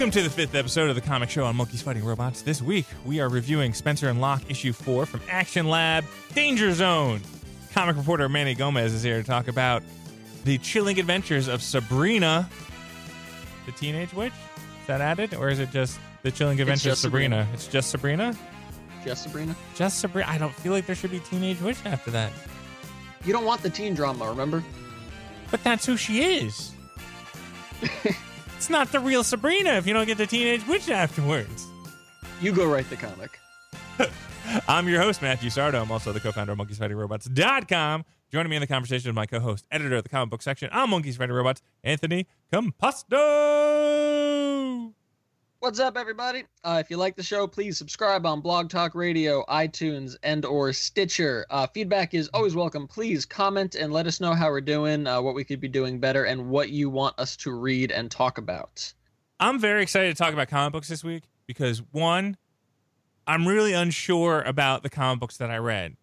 Welcome to the fifth episode of the Comic Show on Monkeys Fighting Robots. This week, we are reviewing Spencer and Locke issue 4 from Action Lab Danger Zone. Comic reporter Manny Gomez is here to talk about the chilling adventures of Sabrina, the teenage witch. Is that added? Or is it just the chilling adventures of just Sabrina? Sabrina. It's just Sabrina? Just Sabrina. Just Sabrina. I don't feel like there should be teenage witch after that. You don't want the teen drama, remember? But that's who she is. it's not the real Sabrina if you don't get the teenage witch afterwards. You go write the comic. I'm your host, Matthew Sardo. I'm also the co-founder of MonkeysFightingRobots.com. Joining me in the conversation is my co-host, editor of the comic book section on Monkeys Fighting Robots, Anthony Composto. What's up, everybody? Uh, if you like the show, please subscribe on Blog Talk Radio, iTunes, and or Stitcher. Uh, feedback is always welcome. Please comment and let us know how we're doing, uh, what we could be doing better, and what you want us to read and talk about. I'm very excited to talk about comic books this week because one, I'm really unsure about the comic books that I read.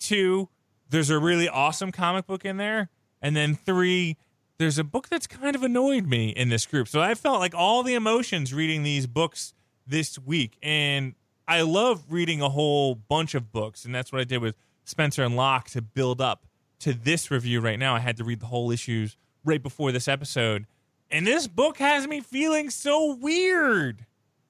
Two, there's a really awesome comic book in there. And then three, there's a book that's kind of annoyed me in this group. So I felt like all the emotions reading these books this week. And I love reading a whole bunch of books. And that's what I did with Spencer and Locke to build up to this review right now. I had to read the whole issues right before this episode. And this book has me feeling so weird.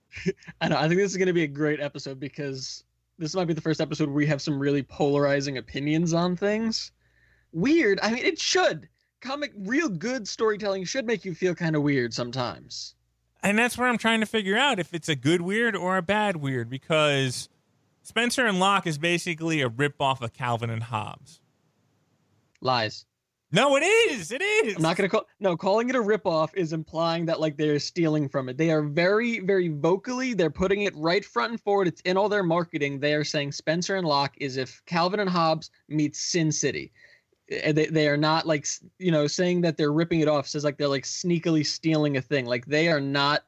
I know. I think this is going to be a great episode because this might be the first episode where we have some really polarizing opinions on things. Weird. I mean, it should. Comic, real good storytelling should make you feel kind of weird sometimes. And that's where I'm trying to figure out if it's a good weird or a bad weird because Spencer and Locke is basically a ripoff of Calvin and Hobbes. Lies. No, it is. It is. I'm not gonna call. No, calling it a ripoff is implying that like they're stealing from it. They are very, very vocally. They're putting it right front and forward. It's in all their marketing. They are saying Spencer and Locke is if Calvin and Hobbes meets Sin City. They, they are not like you know saying that they're ripping it off. Says like they're like sneakily stealing a thing. Like they are not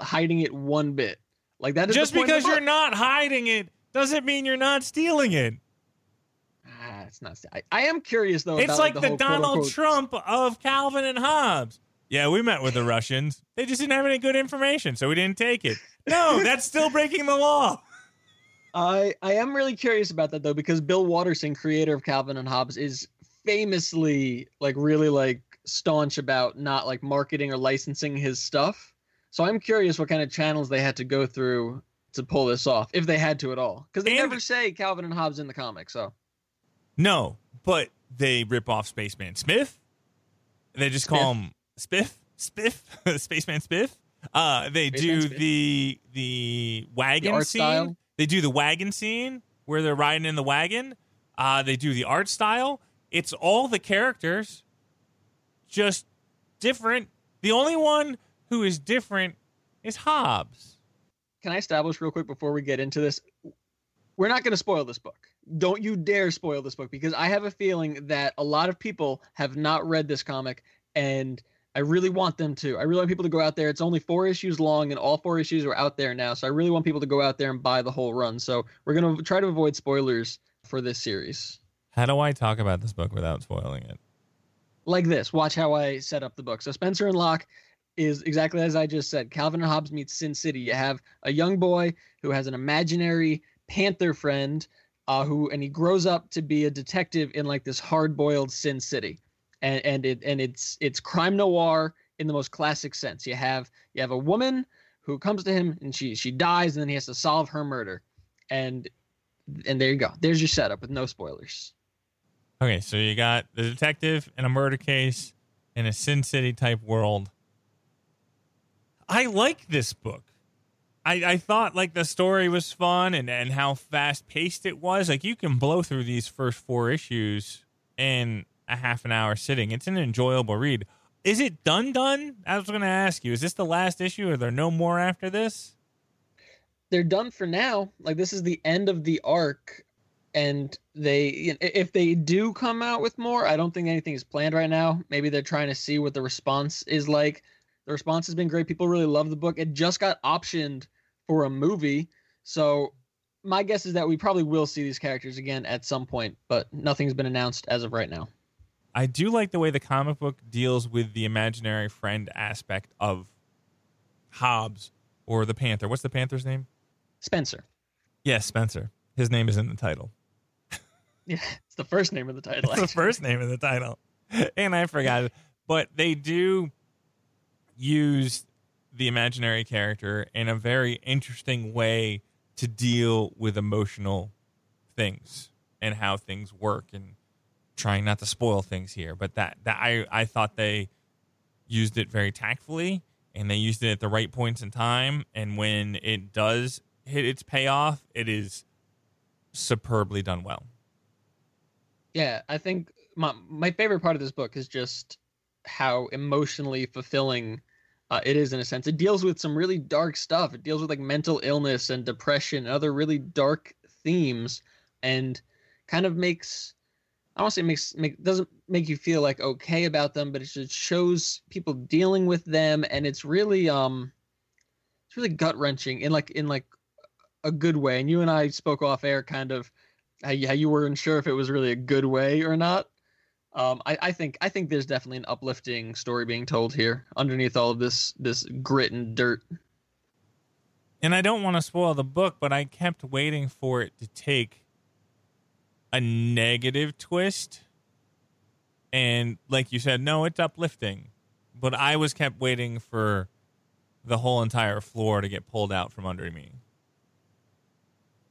hiding it one bit. Like that is Just the because you're not hiding it doesn't mean you're not stealing it. Ah, it's not. I, I am curious though. It's about, like the, the whole Donald quote-unquote- Trump of Calvin and Hobbes. Yeah, we met with the Russians. They just didn't have any good information, so we didn't take it. No, that's still breaking the law. I I am really curious about that though because Bill Watterson, creator of Calvin and Hobbes, is famously like really like staunch about not like marketing or licensing his stuff. So I'm curious what kind of channels they had to go through to pull this off, if they had to at all, because they And- never say Calvin and Hobbes in the comic. So No, but they rip off Spaceman Smith. They just call him Spiff, Spiff, Spaceman Spiff. Uh, they Spaceman do Spiff. the the wagon art scene. style? They do the wagon scene where they're riding in the wagon. Uh, they do the art style. It's all the characters, just different. The only one who is different is Hobbes. can I establish real quick before we get into this? We're not going to spoil this book. Don't you dare spoil this book because I have a feeling that a lot of people have not read this comic and I really want them to. I really want people to go out there. It's only four issues long and all four issues are out there now. So I really want people to go out there and buy the whole run. So we're going to try to avoid spoilers for this series. How do I talk about this book without spoiling it? like this. Watch how I set up the book. So Spencer and Locke is exactly as I just said. Calvin and Hobbes meets Sin City. You have a young boy who has an imaginary panther friend, uh, who and he grows up to be a detective in like this hard-boiled Sin City, and and it and it's it's crime noir in the most classic sense. You have you have a woman who comes to him and she she dies, and then he has to solve her murder, and and there you go. There's your setup with no spoilers. Okay, so you got the detective in a murder case in a Sin City type world. I like this book. I, I thought like the story was fun and, and how fast paced it was. Like you can blow through these first four issues in a half an hour sitting. It's an enjoyable read. Is it done done? I was gonna ask you, is this the last issue? Are there no more after this? they're done for now. Like this is the end of the arc, and they you know, if they do come out with more, I don't think anything is planned right now. Maybe they're trying to see what the response is like. The response has been great. People really love the book. It just got optioned for a movie, so my guess is that we probably will see these characters again at some point, but nothing's been announced as of right now. I do like the way the comic book deals with the imaginary friend aspect of Hobbes or the Panther. What's the Panther's name? Spencer. Yes, Spencer. His name is in the title. Yeah, it's the first name of the title. It's the first name of the title, and I forgot it. But they do use the imaginary character in a very interesting way to deal with emotional things and how things work and trying not to spoil things here but that that I I thought they used it very tactfully and they used it at the right points in time and when it does hit its payoff it is superbly done well Yeah, I think my my favorite part of this book is just how emotionally fulfilling uh, it is in a sense. It deals with some really dark stuff. It deals with like mental illness and depression and other really dark themes, and kind of makes I don't say makes make doesn't make you feel like okay about them, but it just shows people dealing with them, and it's really um it's really gut wrenching in like in like a good way. And you and I spoke off air, kind of how you, weren't sure if it was really a good way or not. Um, I, I think I think there's definitely an uplifting story being told here underneath all of this this grit and dirt. and I don't want to spoil the book, but I kept waiting for it to take a negative twist. And like you said, no, it's uplifting. But I was kept waiting for the whole entire floor to get pulled out from under me.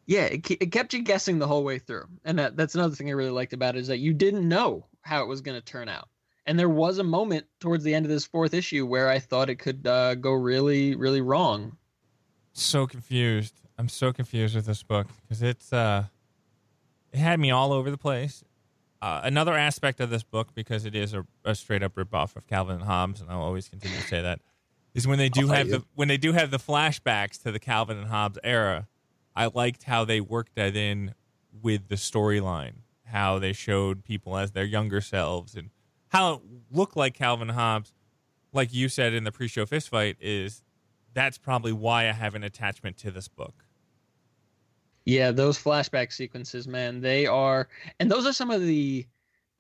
Yeah, it, it kept you guessing the whole way through, and that, that's another thing I really liked about it is that you didn't know how it was going to turn out. And there was a moment towards the end of this fourth issue where I thought it could uh, go really, really wrong. So confused. I'm so confused with this book because it's uh, it had me all over the place. Uh, another aspect of this book, because it is a, a straight up ripoff of Calvin and Hobbes, and I'll always continue to say that, is when they do I'll have you. the when they do have the flashbacks to the Calvin and Hobbes era. I liked how they worked that in with the storyline, how they showed people as their younger selves, and how it looked like Calvin Hobbes, like you said in the pre-show fist fight, is that's probably why I have an attachment to this book. Yeah, those flashback sequences, man, they are, and those are some of the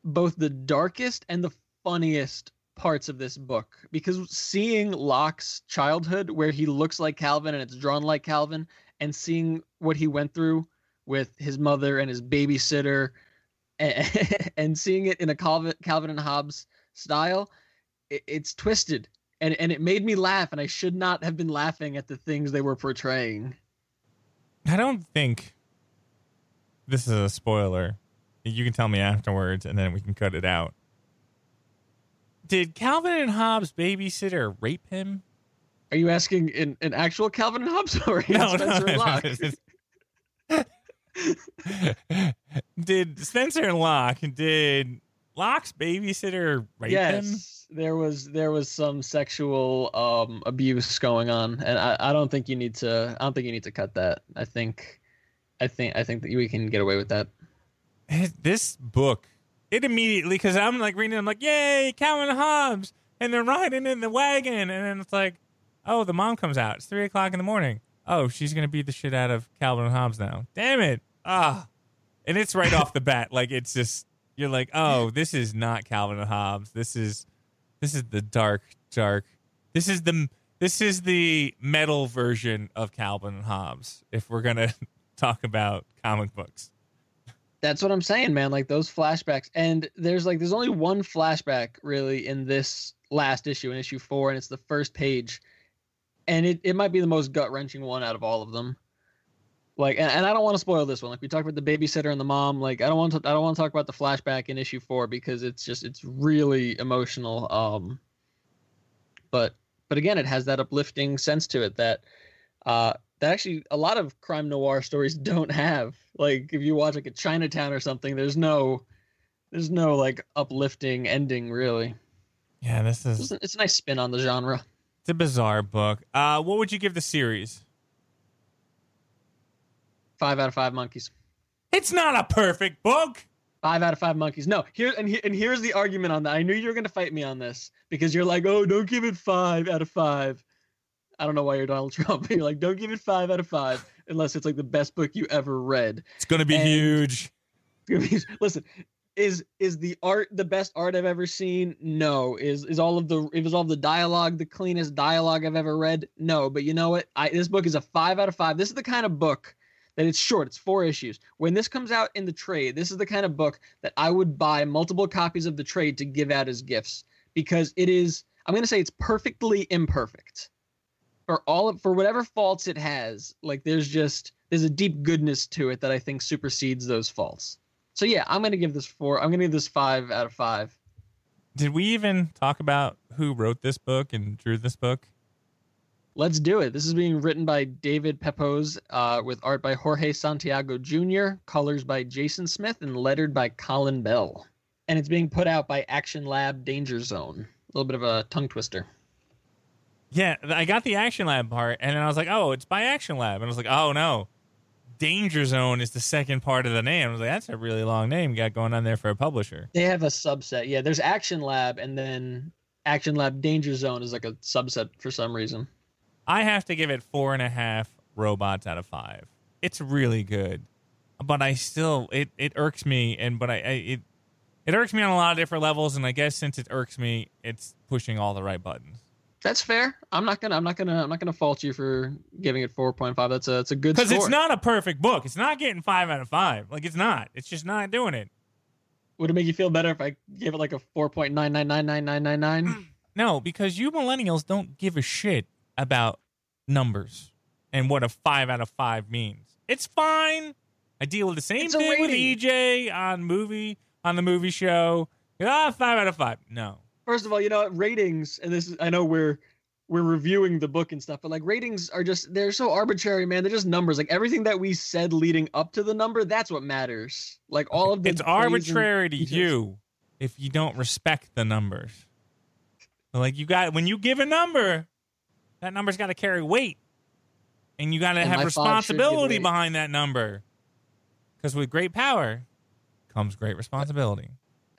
both the darkest and the funniest parts of this book because seeing Locke's childhood where he looks like Calvin and it's drawn like Calvin and seeing what he went through with his mother and his babysitter and, and seeing it in a Calvin, Calvin and Hobbes style, it, it's twisted and, and it made me laugh and I should not have been laughing at the things they were portraying. I don't think this is a spoiler. You can tell me afterwards, and then we can cut it out. Did Calvin and Hobbes' babysitter rape him? Are you asking in an actual Calvin and Hobbes or in No, Spencer no, and Locke? did Spencer and Locke? Did Locke's babysitter rape him? yes, there was there was some sexual um, abuse going on, and I, I don't think you need to. I don't think you need to cut that. I think, I think I think that we can get away with that. This book, it immediately because I'm like reading, it, I'm like, yay, Calvin and Hobbes, and they're riding in the wagon, and then it's like, oh, the mom comes out. It's three o'clock in the morning. Oh, she's gonna beat the shit out of Calvin and Hobbes now. Damn it! Ah, and it's right off the bat, like it's just you're like, oh, this is not Calvin and Hobbes. This is this is the dark, dark. This is the this is the metal version of Calvin and Hobbes. If we're gonna talk about comic books. That's what I'm saying, man. Like those flashbacks, and there's like there's only one flashback really in this last issue, in issue four, and it's the first page, and it, it might be the most gut wrenching one out of all of them. Like, and, and I don't want to spoil this one. Like we talked about the babysitter and the mom. Like I don't want to I don't want to talk about the flashback in issue four because it's just it's really emotional. Um, but but again, it has that uplifting sense to it that uh that actually a lot of crime noir stories don't have. Like if you watch like a Chinatown or something, there's no there's no like uplifting ending really. Yeah, this is It's, it's a nice spin on the genre. It's a bizarre book. Uh, what would you give the series? Five out of five monkeys. It's not a perfect book. Five out of five monkeys. No, here and here, and here's the argument on that. I knew you were gonna fight me on this because you're like, oh, don't give it five out of five. I don't know why you're Donald Trump. You're like, don't give it five out of five unless it's like the best book you ever read. It's gonna be And- huge. Listen, is is the art the best art I've ever seen? No. Is is all of the it was all the dialogue the cleanest dialogue I've ever read? No. But you know what? I this book is a five out of five. This is the kind of book that it's short. It's four issues. When this comes out in the trade, this is the kind of book that I would buy multiple copies of the trade to give out as gifts because it is. I'm gonna say it's perfectly imperfect for all for whatever faults it has. Like there's just there's a deep goodness to it that I think supersedes those faults. So yeah, I'm gonna give this four. I'm gonna give this five out of five. Did we even talk about who wrote this book and drew this book? Let's do it. This is being written by David Pepose, uh, with art by Jorge Santiago Jr., colors by Jasen Smith, and lettered by Colin Bell. And it's being put out by Action Lab Danger Zone. A little bit of a tongue twister. Yeah, I got the Action Lab part, and then I was like, "Oh, it's by Action Lab," and I was like, "Oh no, Danger Zone is the second part of the name. I was like, that's a really long name you got going on there for a publisher. They have a subset. Yeah, there's Action Lab, and then Action Lab Danger Zone is like a subset for some reason. I have to give it four and a half robots out of five. It's really good, but I still it it irks me, and but I, I it it irks me on a lot of different levels, and I guess since it irks me, it's pushing all the right buttons that's fair. I'm not gonna I'm not gonna I'm not gonna fault you for giving it 4.5. That's a that's a good because it's not a perfect book. It's not getting five out of five. Like it's not. It's just not doing it. Would it make you feel better if I gave it like a 4.9999999? No, because you millennials don't give a shit about numbers and what a five out of five means. It's fine. I deal with the same it's thing with EJ on movie on the movie show. Ah, five out of five. No, first of all, you know, ratings, and this is, I know we're we're reviewing the book and stuff, but like ratings are just they're so arbitrary, man. They're just numbers. Like everything that we said leading up to the number, that's what matters. Like all of the It's arbitrary to you if you don't respect the numbers. Like you got when you give a number, that number's got to carry weight. And you got to have responsibility behind that number. Cuz with great power comes great responsibility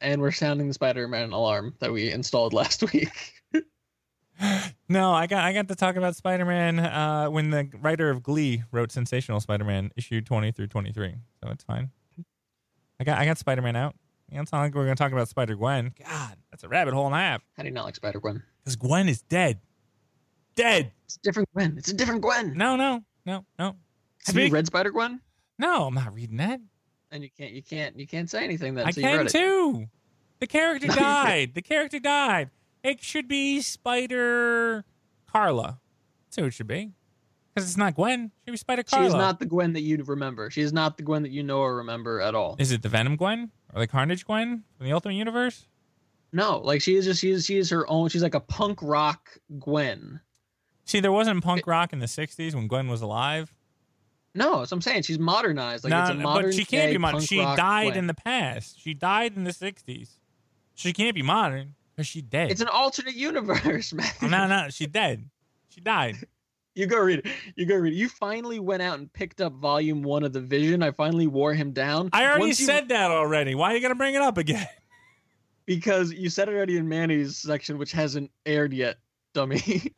and we're sounding the Spider-Man alarm that we installed last week. no, I got I got to talk about Spider-Man uh, when the writer of Glee wrote Sensational Spider-Man issue 20 through 23. So it's fine. I got I got Spider-Man out. it's not like we're going to talk about Spider-Gwen. God, that's a rabbit hole and a half. How do you not like Spider-Gwen? Because Gwen is dead. Dead. It's a different Gwen. It's a different Gwen. No, no, no, no. Have Speak- you read Spider-Gwen? No, I'm not reading that and you can't you can't you can't say anything then. I can too. The character died. the character died. It should be Spider Carla. That's who it should be. Because it's not Gwen. It should be Spider Carla. She's not the Gwen that you remember. She's not the Gwen that you know or remember at all. Is it the Venom Gwen or the Carnage Gwen from the Ultimate Universe? No, like she is just she is she is her own. She's like a punk rock Gwen. See, there wasn't punk rock in the '60s when Gwen was alive. No, so I'm saying she's modernized. Like no, it's a modern. But she can't be modern. She died in the past. She died in the '60s. She can't be modern because she's dead. It's an alternate universe, man. no, no, she's dead. She died. You go read it. You go read it. You finally went out and picked up volume one of the Vision. I finally wore him down. I already said that already. Why are you gonna bring it up again? Because you said it already in Manny's section, which hasn't aired yet, dummy.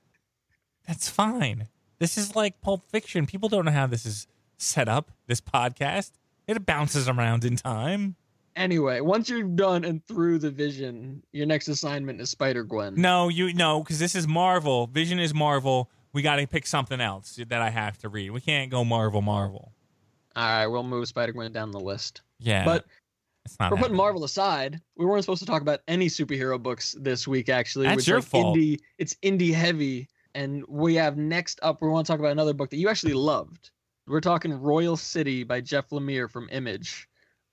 That's fine. This is like Pulp Fiction. People don't know how this is set up, this podcast. It bounces around in time. Anyway, once you're done and through the vision, your next assignment is Spider Gwen. No, you no, because this is Marvel. Vision is Marvel. We got to pick something else that I have to read. We can't go Marvel, Marvel. All right, we'll move Spider Gwen down the list. Yeah, but we're happening. putting Marvel aside. We weren't supposed to talk about any superhero books this week. Actually, that's your like fault. Indie, it's indie heavy and we have next up, we want to talk about another book that you actually loved. We're talking Royal City by Jeff Lemire from Image.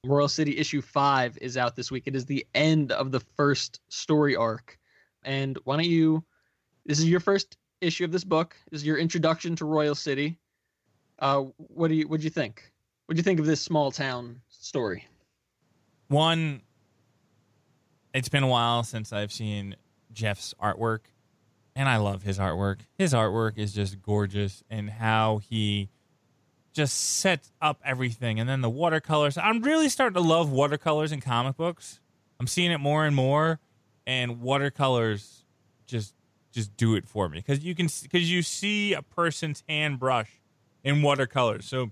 Royal City issue five is out this week. It is the end of the first story arc. And why don't you? This is your first issue of this book. This is your introduction to Royal City. Uh, what do you? What do you think? What do you think of this small town story? One, it's been a while since I've seen Jeff's artwork, and I love his artwork. His artwork is just gorgeous, and how he just sets up everything, and then the watercolors. I'm really starting to love watercolors in comic books. I'm seeing it more and more, and watercolors just just do it for me because you can because you see a person's hand brush in watercolors. So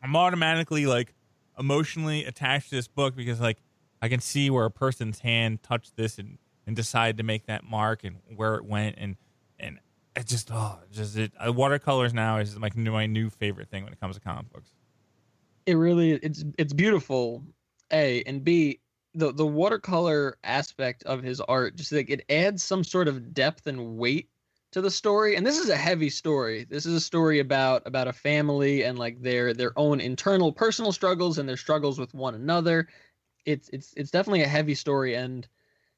I'm automatically like emotionally attached to this book because like I can see where a person's hand touched this and and decide to make that mark and where it went and and it just oh just it uh, watercolors now is like my new favorite thing when it comes to comic books. It really it's it's beautiful. A and B the the watercolor aspect of his art just like it adds some sort of depth and weight to the story and this is a heavy story this is a story about about a family and like their their own internal personal struggles and their struggles with one another it's it's it's definitely a heavy story and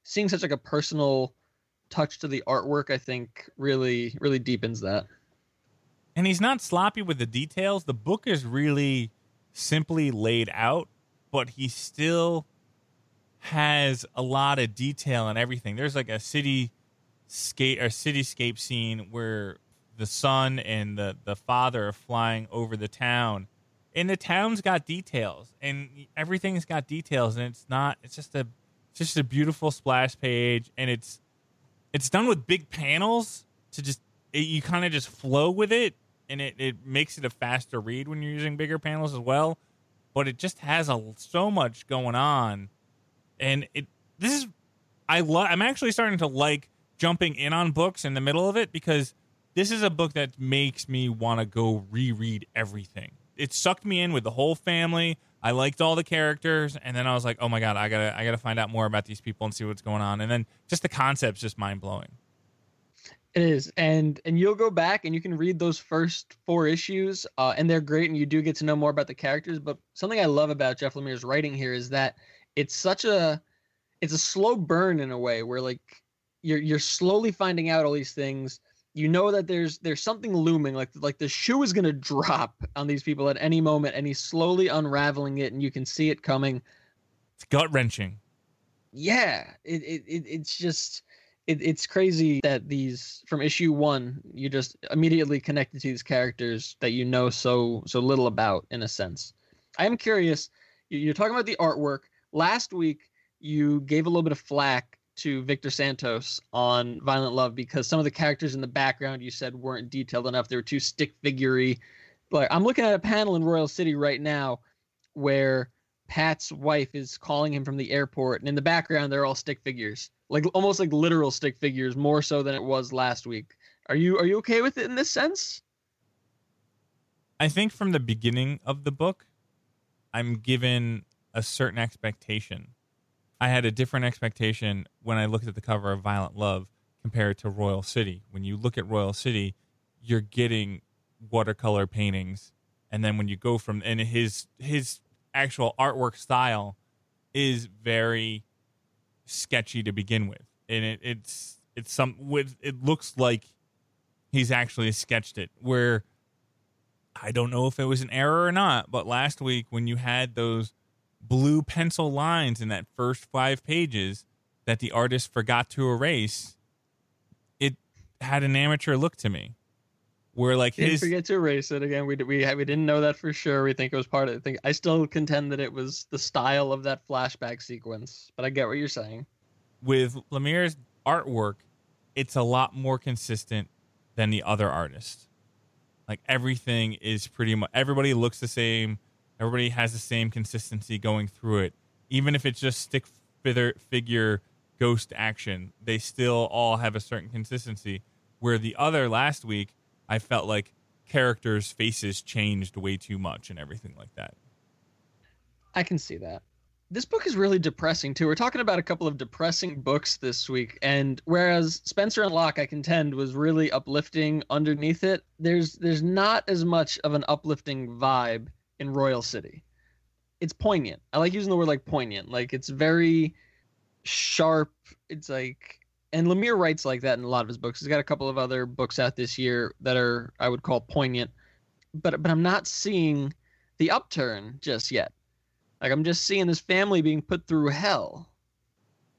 seeing such like a personal touch to the artwork i think really really deepens that. And he's not sloppy with the details. The book is really simply laid out but he still has a lot of detail and everything. There's like a city skate or cityscape scene where the son and the the father are flying over the town and the town's got details and everything's got details and it's not it's just a it's just a beautiful splash page and it's it's done with big panels to just it, you kind of just flow with it and it, it makes it a faster read when you're using bigger panels as well but it just has a so much going on and it this is i love i'm actually starting to like jumping in on books in the middle of it because this is a book that makes me want to go reread everything. It sucked me in with the whole family. I liked all the characters, and then I was like, "Oh my god, I gotta, I gotta find out more about these people and see what's going on." And then just the concept's just mind blowing. It is, and and you'll go back and you can read those first four issues, uh, and they're great, and you do get to know more about the characters. But something I love about Jeff Lemire's writing here is that it's such a, it's a slow burn in a way where like you're you're slowly finding out all these things you know that there's there's something looming like like the shoe is going to drop on these people at any moment and he's slowly unraveling it and you can see it coming. It's gut wrenching yeah it, it, it it's just it, it's crazy that these from issue one you just immediately connected to these characters that you know so so little about in a sense. I am curious you're talking about the artwork. Last week you gave a little bit of flack to Victor Santos on Violent Love because some of the characters in the background you said weren't detailed enough. They were too stick figurey. But I'm looking at a panel in Royal City right now where Pat's wife is calling him from the airport, and in the background they're all stick figures, like almost like literal stick figures, more so than it was last week. Are you are you okay with it in this sense? I think from the beginning of the book, I'm given a certain expectation I had a different expectation when I looked at the cover of Violent Love compared to Royal City. When you look at Royal City, you're getting watercolor paintings, and then when you go from and his his actual artwork style is very sketchy to begin with, and it, it's it's some with it looks like he's actually sketched it where. I don't know if it was an error or not, but last week when you had those blue pencil lines in that first five pages that the artist forgot to erase, it had an amateur look to me. Where like Didn't forget to erase it again. We we we didn't know that for sure. We think it was part of. the thing. I still contend that it was the style of that flashback sequence, but I get what you're saying. with Lemire's artwork, it's a lot more consistent than the other artists. Like everything is pretty much everybody looks the same. Everybody has the same consistency going through it. Even if it's just stick figure ghost action, they still all have a certain consistency. Where the other last week, I felt like characters' faces changed way too much and everything like that. I can see that. This book is really depressing too. We're talking about a couple of depressing books this week, and whereas Spencer and Locke, I contend, was really uplifting underneath it, there's there's not as much of an uplifting vibe in Royal City. It's poignant. I like using the word like poignant. Like it's very sharp. It's like and Lemire writes like that in a lot of his books. He's got a couple of other books out this year that are I would call poignant. But but I'm not seeing the upturn just yet. Like I'm just seeing this family being put through hell.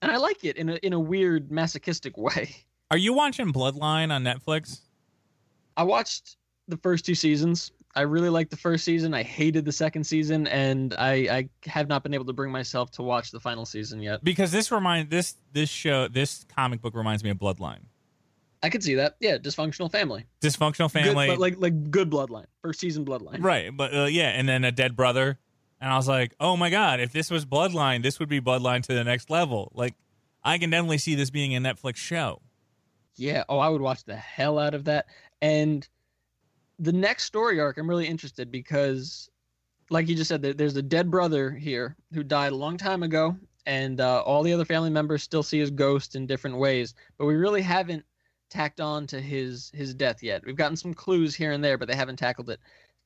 And I like it in a in a weird masochistic way. Are you watching Bloodline on Netflix? I watched the first two seasons. I really liked the first season. I hated the second season, and I, I have not been able to bring myself to watch the final season yet. Because this remind this this show this comic book reminds me of Bloodline. I could see that. Yeah, dysfunctional family. Dysfunctional family, good, like like good bloodline. First season bloodline. Right, but uh, yeah, and then a dead brother, And I was like, oh my God, if this was Bloodline, this would be Bloodline to the next level. Like, I can definitely see this being a Netflix show. Yeah. Oh, I would watch the hell out of that. And the next story arc, I'm really interested because, like you just said, there's a dead brother here who died a long time ago, and uh, all the other family members still see his ghost in different ways. But we really haven't tacked on to his his death yet. We've gotten some clues here and there, but they haven't tackled it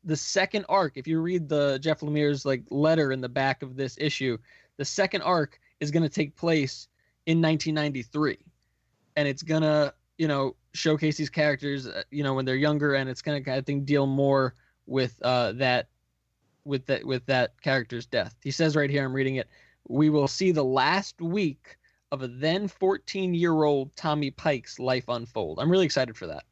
the second arc, if you read the Jeff Lemire's like letter in the back of this issue, the second arc is going to take place in 1993, and it's gonna you know showcase these characters uh, you know when they're younger, and it's gonna I think deal more with uh, that with that with that character's death. He says right here, I'm reading it. We will see the last week of a then 14 year old Tommy Pike's life unfold. I'm really excited for that.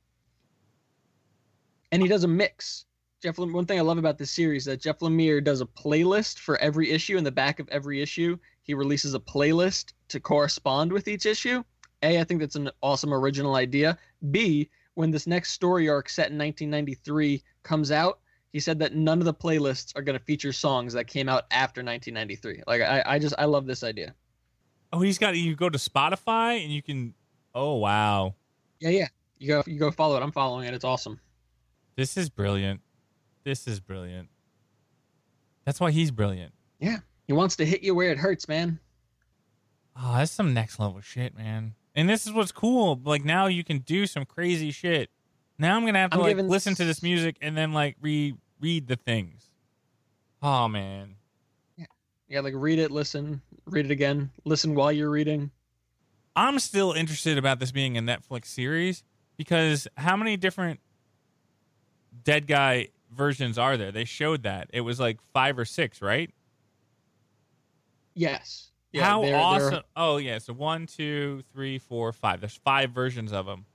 And he does a mix Jeff, one thing I love about this series is that Jeff Lemire does a playlist for every issue. In the back of every issue, he releases a playlist to correspond with each issue. A, I think that's an awesome original idea. B, when this next story arc set in 1993 comes out, he said that none of the playlists are going to feature songs that came out after 1993. Like I, I just I love this idea. Oh, he's got you go to Spotify and you can. Oh wow. Yeah, yeah. You go you go follow it. I'm following it. It's awesome. This is brilliant. This is brilliant. That's why he's brilliant. Yeah. He wants to hit you where it hurts, man. Oh, that's some next level shit, man. And this is what's cool. Like now you can do some crazy shit. Now I'm gonna have to I'm like giving... listen to this music and then like re read the things. Oh man. Yeah. Yeah, like read it, listen, read it again, listen while you're reading. I'm still interested about this being a Netflix series because how many different dead guy versions are there? They showed that. It was like five or six, right? Yes. Yeah, How they're, awesome! They're... Oh yeah, so one, two, three, four, five. There's five versions of them.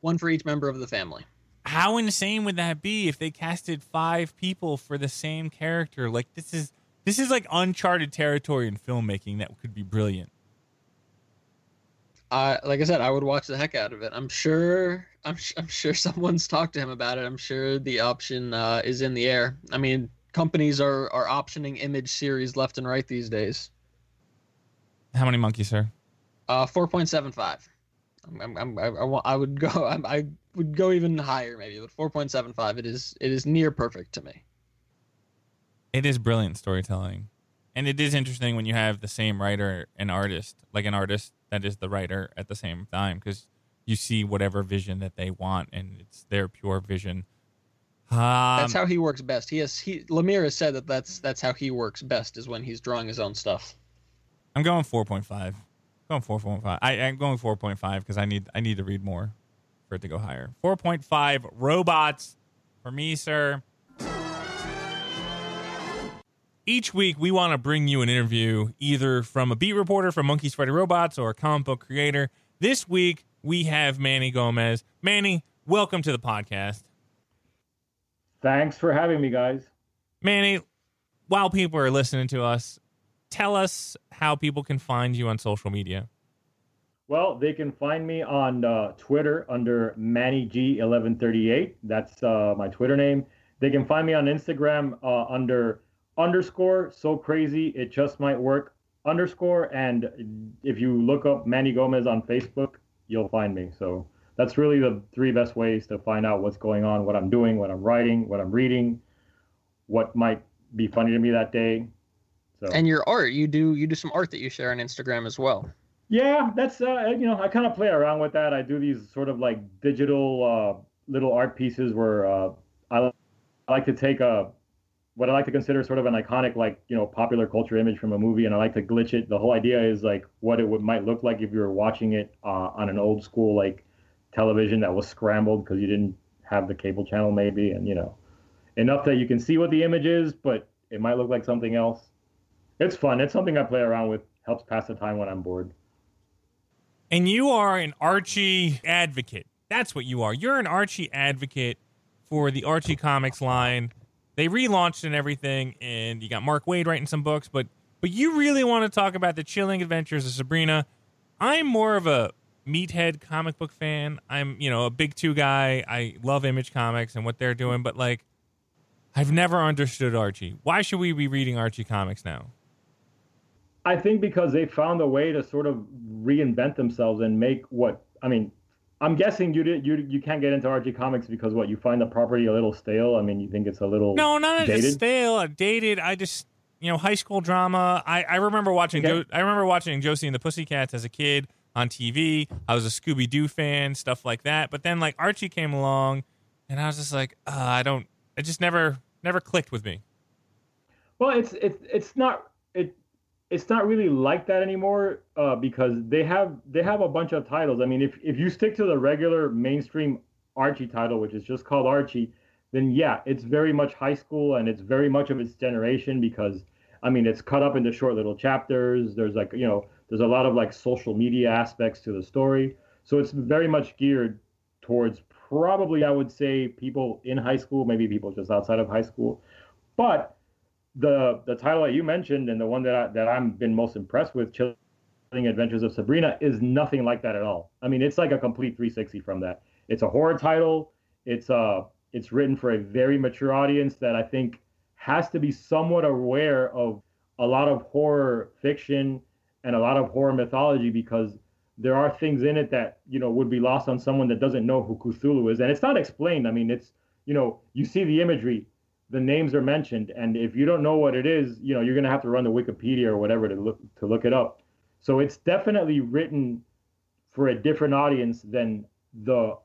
One for each member of the family. How insane would that be if they casted five people for the same character? Like this is this is like uncharted territory in filmmaking that could be brilliant. Uh, like I said, I would watch the heck out of it. I'm sure. I'm, I'm sure someone's talked to him about it. I'm sure the option uh, is in the air. I mean, companies are are optioning image series left and right these days. How many monkeys, sir? Uh, four point seven five. I'm, I'm, I, I, I would go. I'm, I would go even higher, maybe, but four point seven five. It is. It is near perfect to me. It is brilliant storytelling, and it is interesting when you have the same writer and artist, like an artist that is the writer at the same time because you see whatever vision that they want and it's their pure vision. Um, that's how he works best. He has he Lemire has said that that's that's how he works best is when he's drawing his own stuff. I'm going 4.5. Going 4.5. I, I'm going 4.5 because I need I need to read more for it to go higher. 4.5 robots for me, sir. Each week, we want to bring you an interview either from a beat reporter from Monkeys Fighting Robots or a comic book creator. This week, we have Manny Gomez. Manny, welcome to the podcast. Thanks for having me, guys. Manny, while people are listening to us, tell us how people can find you on social media. Well, they can find me on uh, Twitter under MannyG1138. That's uh, my Twitter name. They can find me on Instagram uh, under underscore so crazy it just might work underscore and if you look up manny gomez on facebook you'll find me so that's really the three best ways to find out what's going on what i'm doing what i'm writing what i'm reading what might be funny to me that day so and your art you do you do some art that you share on instagram as well yeah that's uh, you know i kind of play around with that i do these sort of like digital uh, little art pieces where uh, I, I like to take a what I like to consider sort of an iconic, like you know, popular culture image from a movie, and I like to glitch it. The whole idea is like what it would might look like if you were watching it uh, on an old school like television that was scrambled because you didn't have the cable channel, maybe, and you know, enough that you can see what the image is, but it might look like something else. It's fun. It's something I play around with. Helps pass the time when I'm bored. And you are an Archie advocate. That's what you are. You're an Archie advocate for the Archie Comics line they relaunched and everything, and you got Mark Waid writing some books, but but you really want to talk about the chilling adventures of Sabrina. I'm more of a meathead comic book fan. I'm, you know, a big two guy. I love Image Comics and what they're doing, but like I've never understood Archie. Why should we be reading Archie comics now? I think because they found a way to sort of reinvent themselves and make what I mean. I'm guessing you did you you can't get into Archie comics because what you find the property a little stale. I mean, you think it's a little No, not dated? stale, dated. I just you know high school drama. I I remember watching Okay. jo- I remember watching Josie and the Pussycats as a kid on TV. I was a Scooby Doo fan, stuff like that. But then like Archie came along, and I was just like, uh, I don't. It just never never clicked with me. Well, it's it's it's not it's not really like that anymore uh, because they have they have a bunch of titles. I mean, if if you stick to the regular mainstream Archie title, which is just called Archie, then yeah, it's very much high school and it's very much of its generation because I mean, it's cut up into short little chapters. There's like you know, there's a lot of like social media aspects to the story, so it's very much geared towards probably I would say people in high school, maybe people just outside of high school, but the the title that you mentioned and the one that I, that I'm been most impressed with, Chilling Adventures of Sabrina, is nothing like that at all. I mean, it's like a complete 360 from that. It's a horror title. It's uh it's written for a very mature audience that I think has to be somewhat aware of a lot of horror fiction and a lot of horror mythology because there are things in it that you know would be lost on someone that doesn't know who Cthulhu is, and it's not explained. I mean, it's you know you see the imagery, the names are mentioned, and if you don't know what it is, you know you're gonna have to run to Wikipedia or whatever to look to look it up. So it's definitely written for a different audience than the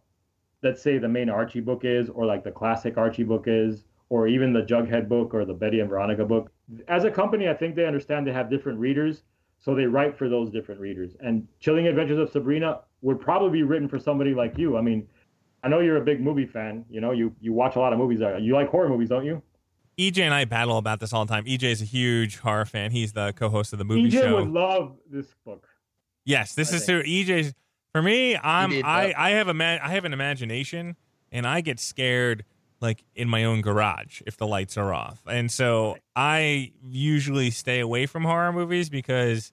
let's say the main Archie book is, or like the classic Archie book is, or even the Jughead book or the Betty and Veronica book. As a company, I think they understand they have different readers, so they write for those different readers. And Chilling Adventures of Sabrina would probably be written for somebody like you. I mean, I know you're a big movie fan. You know, you you watch a lot of movies. Uh, You like horror movies, don't you? EJ and I battle about this all the time. EJ is a huge horror fan. He's the co-host of the movie EJ show. would love this book. Yes, this I is true. EJ's for me. I'm Indeed, I. I have a ma- I have an imagination, and I get scared like in my own garage if the lights are off, and so I usually stay away from horror movies because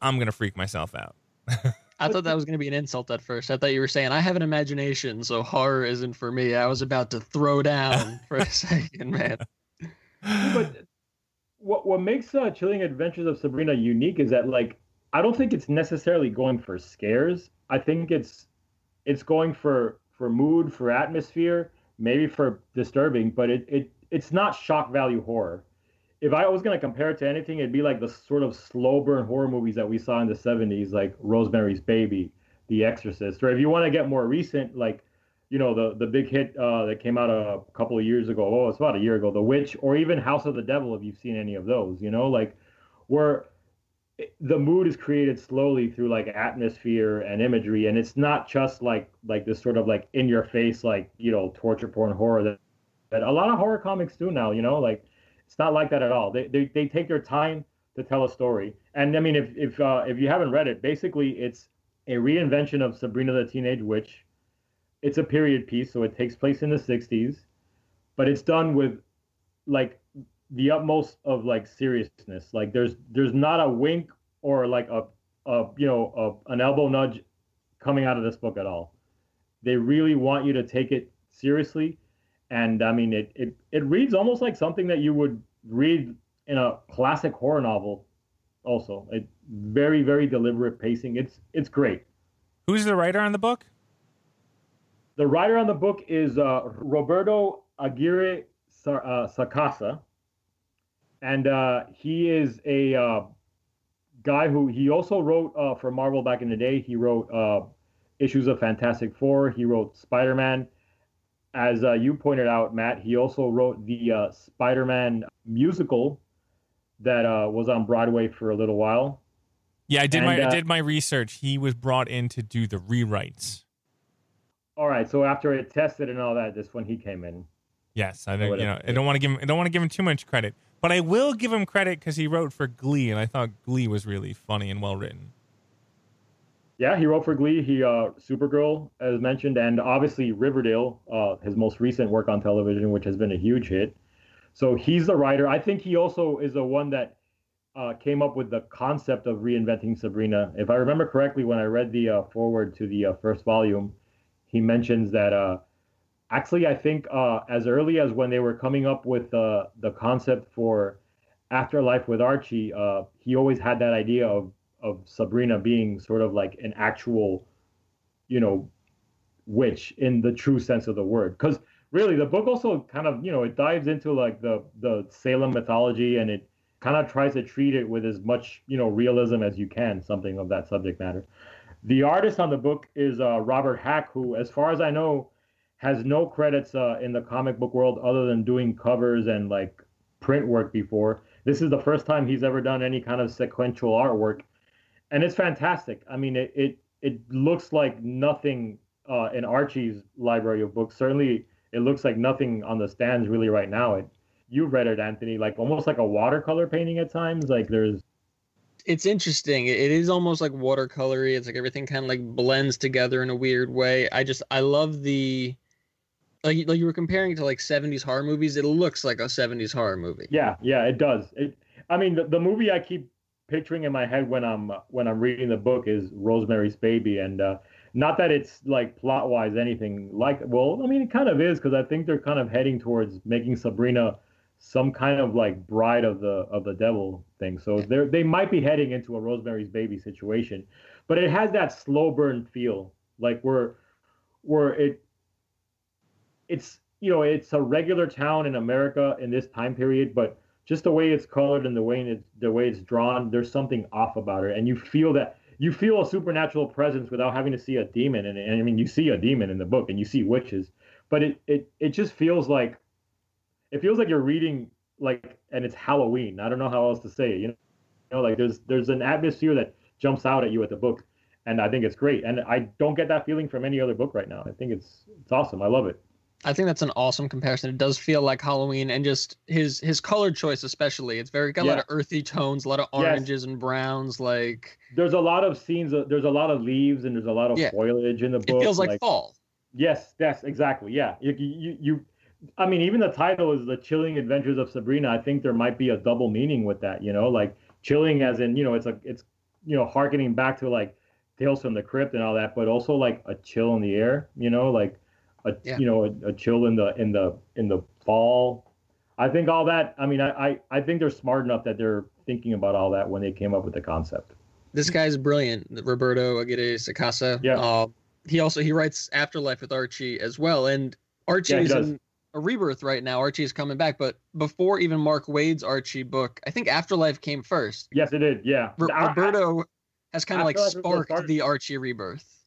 I'm gonna freak myself out. I thought that was going to be an insult at first. I thought you were saying I have an imagination, so horror isn't for me. I was about to throw down for a second, man. but what what makes uh, Chilling Adventures of Sabrina unique is that like I don't think it's necessarily going for scares. I think it's it's going for for mood, for atmosphere, maybe for disturbing, but it, it it's not shock value horror. If I was gonna compare it to anything, it'd be like the sort of slow burn horror movies that we saw in the '70s, like Rosemary's Baby, The Exorcist, or if you want to get more recent, like you know the the big hit uh, that came out a couple of years ago. Oh, it's about a year ago. The Witch, or even House of the Devil, if you've seen any of those. You know, like where the mood is created slowly through like atmosphere and imagery, and it's not just like like this sort of like in your face like you know torture porn horror that that a lot of horror comics do now. You know, like it's not like that at all. They they, they take their time to tell a story. And I mean, if if uh, if you haven't read it, basically it's a reinvention of Sabrina the Teenage Witch it's a period piece, so it takes place in the 60s, but it's done with like the utmost of like seriousness. Like there's there's not a wink or like a, a you know a, an elbow nudge coming out of this book at all. They really want you to take it seriously, and I mean it it it reads almost like something that you would read in a classic horror novel. Also, it very very deliberate pacing. It's it's great. Who's the writer on the book? The writer on the book is uh, Roberto Aguirre uh, Sacasa, and uh, he is a uh, guy who he also wrote uh, for Marvel back in the day. He wrote uh, issues of Fantastic Four. He wrote Spider Man. As uh, you pointed out, Matt, he also wrote the uh, Spider Man musical that uh, was on Broadway for a little while. Yeah, I did my And, I uh, did my research. He was brought in to do the rewrites. All right, so after it tested and all that, this one he came in. Yes, I don't. You know, I don't want to give him. I don't want to give him too much credit, but I will give him credit because he wrote for Glee, and I thought Glee was really funny and well written. Yeah, he wrote for Glee. He uh, Supergirl, as mentioned, and obviously Riverdale, uh, his most recent work on television, which has been a huge hit. So he's the writer. I think he also is the one that uh, came up with the concept of reinventing Sabrina. If I remember correctly, when I read the uh, foreword to the uh, first volume, he mentions that uh, actually, I think uh, as early as when they were coming up with the concept for Afterlife with Archie, uh, he always had that idea of of Sabrina being sort of like an actual, you know, witch in the true sense of the word. Because really, the book also kind of you know it dives into like the the Salem mythology and it kind of tries to treat it with as much you know realism as you can, something of that subject matter. The artist on the book is uh, Robert Hack, who, as far as I know, has no credits uh, in the comic book world other than doing covers and like print work before. This is the first time he's ever done any kind of sequential artwork, and it's fantastic. I mean, it it, it looks like nothing uh, in Archie's library of books. Certainly, it looks like nothing on the stands really right now. It, you read it, Anthony, like almost like a watercolor painting at times. Like there's it's interesting. It is almost like watercolory. It's like everything kind of like blends together in a weird way. I just I love the like like you were comparing it to like 70s horror movies. It looks like a 70s horror movie. Yeah, yeah, it does. It I mean the, the movie I keep picturing in my head when I'm when I'm reading the book is Rosemary's Baby and uh not that it's like plot wise anything like well, I mean it kind of is because I think they're kind of heading towards making Sabrina some kind of like bride of the of the devil thing. So they they might be heading into a Rosemary's Baby situation, but it has that slow burn feel, like where where it it's you know it's a regular town in America in this time period, but just the way it's colored and the way it's the way it's drawn, there's something off about it, and you feel that you feel a supernatural presence without having to see a demon. And, and I mean, you see a demon in the book, and you see witches, but it it it just feels like it feels like you're reading like and it's Halloween. I don't know how else to say it. You know, you know, like there's there's an atmosphere that jumps out at you at the book, and I think it's great. And I don't get that feeling from any other book right now. I think it's it's awesome. I love it. I think that's an awesome comparison. It does feel like Halloween, and just his his color choice, especially. It's very got a lot of earthy tones, a lot of oranges yes. and browns. Like there's a lot of scenes. Uh, there's a lot of leaves, and there's a lot of yeah. foliage in the book. It feels like, like fall. Yes, yes, exactly. Yeah, you, you you I mean, even the title is the chilling adventures of Sabrina. I think there might be a double meaning with that, you know, like chilling as in, you know, it's a, it's, you know, harkening back to like Tales from the Crypt and all that, but also like a chill in the air, you know, like a, yeah. you know, a, a, chill in the, in the, in the fall. I think all that, I mean, I, I, I think they're smart enough that they're thinking about all that when they came up with the concept. This guy's brilliant. Roberto Aguirre Sacasa. Yeah. Uh, he also, he writes Afterlife with Archie as well. And Archie yeah, is in, a rebirth right now. Archie is coming back, but before even Mark Waid's Archie book, I think Afterlife came first. Yes, it did. Yeah, R- Roberto has kind of like sparked the Archie rebirth.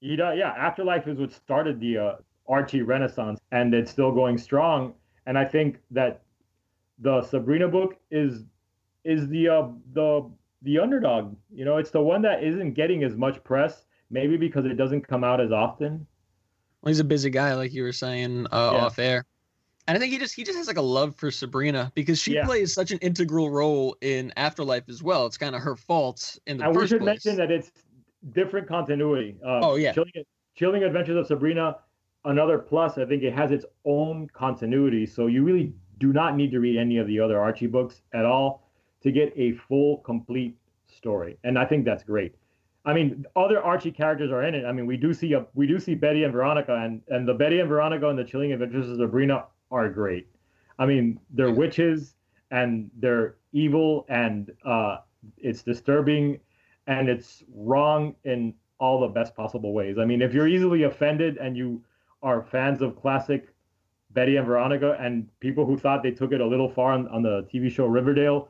He does, yeah. Afterlife is what started the uh, Archie Renaissance, and it's still going strong. And I think that the Sabrina book is is the uh, the the underdog. You know, it's the one that isn't getting as much press, maybe because it doesn't come out as often. Well, he's a busy guy, like you were saying uh, yeah. off air. And I think he just he just has like a love for Sabrina because she yeah. plays such an integral role in Afterlife as well. It's kind of her fault in the and first we should place. mention that it's different continuity. Uh, oh yeah, Chilling, Chilling Adventures of Sabrina. Another plus, I think it has its own continuity, so you really do not need to read any of the other Archie books at all to get a full, complete story. And I think that's great. I mean, other Archie characters are in it. I mean, we do see a we do see Betty and Veronica, and and the Betty and Veronica and the Chilling Adventures of Sabrina are great. I mean, they're witches and they're evil, and uh, it's disturbing, and it's wrong in all the best possible ways. I mean, if you're easily offended and you are fans of classic Betty and Veronica, and people who thought they took it a little far on, on the TV show Riverdale,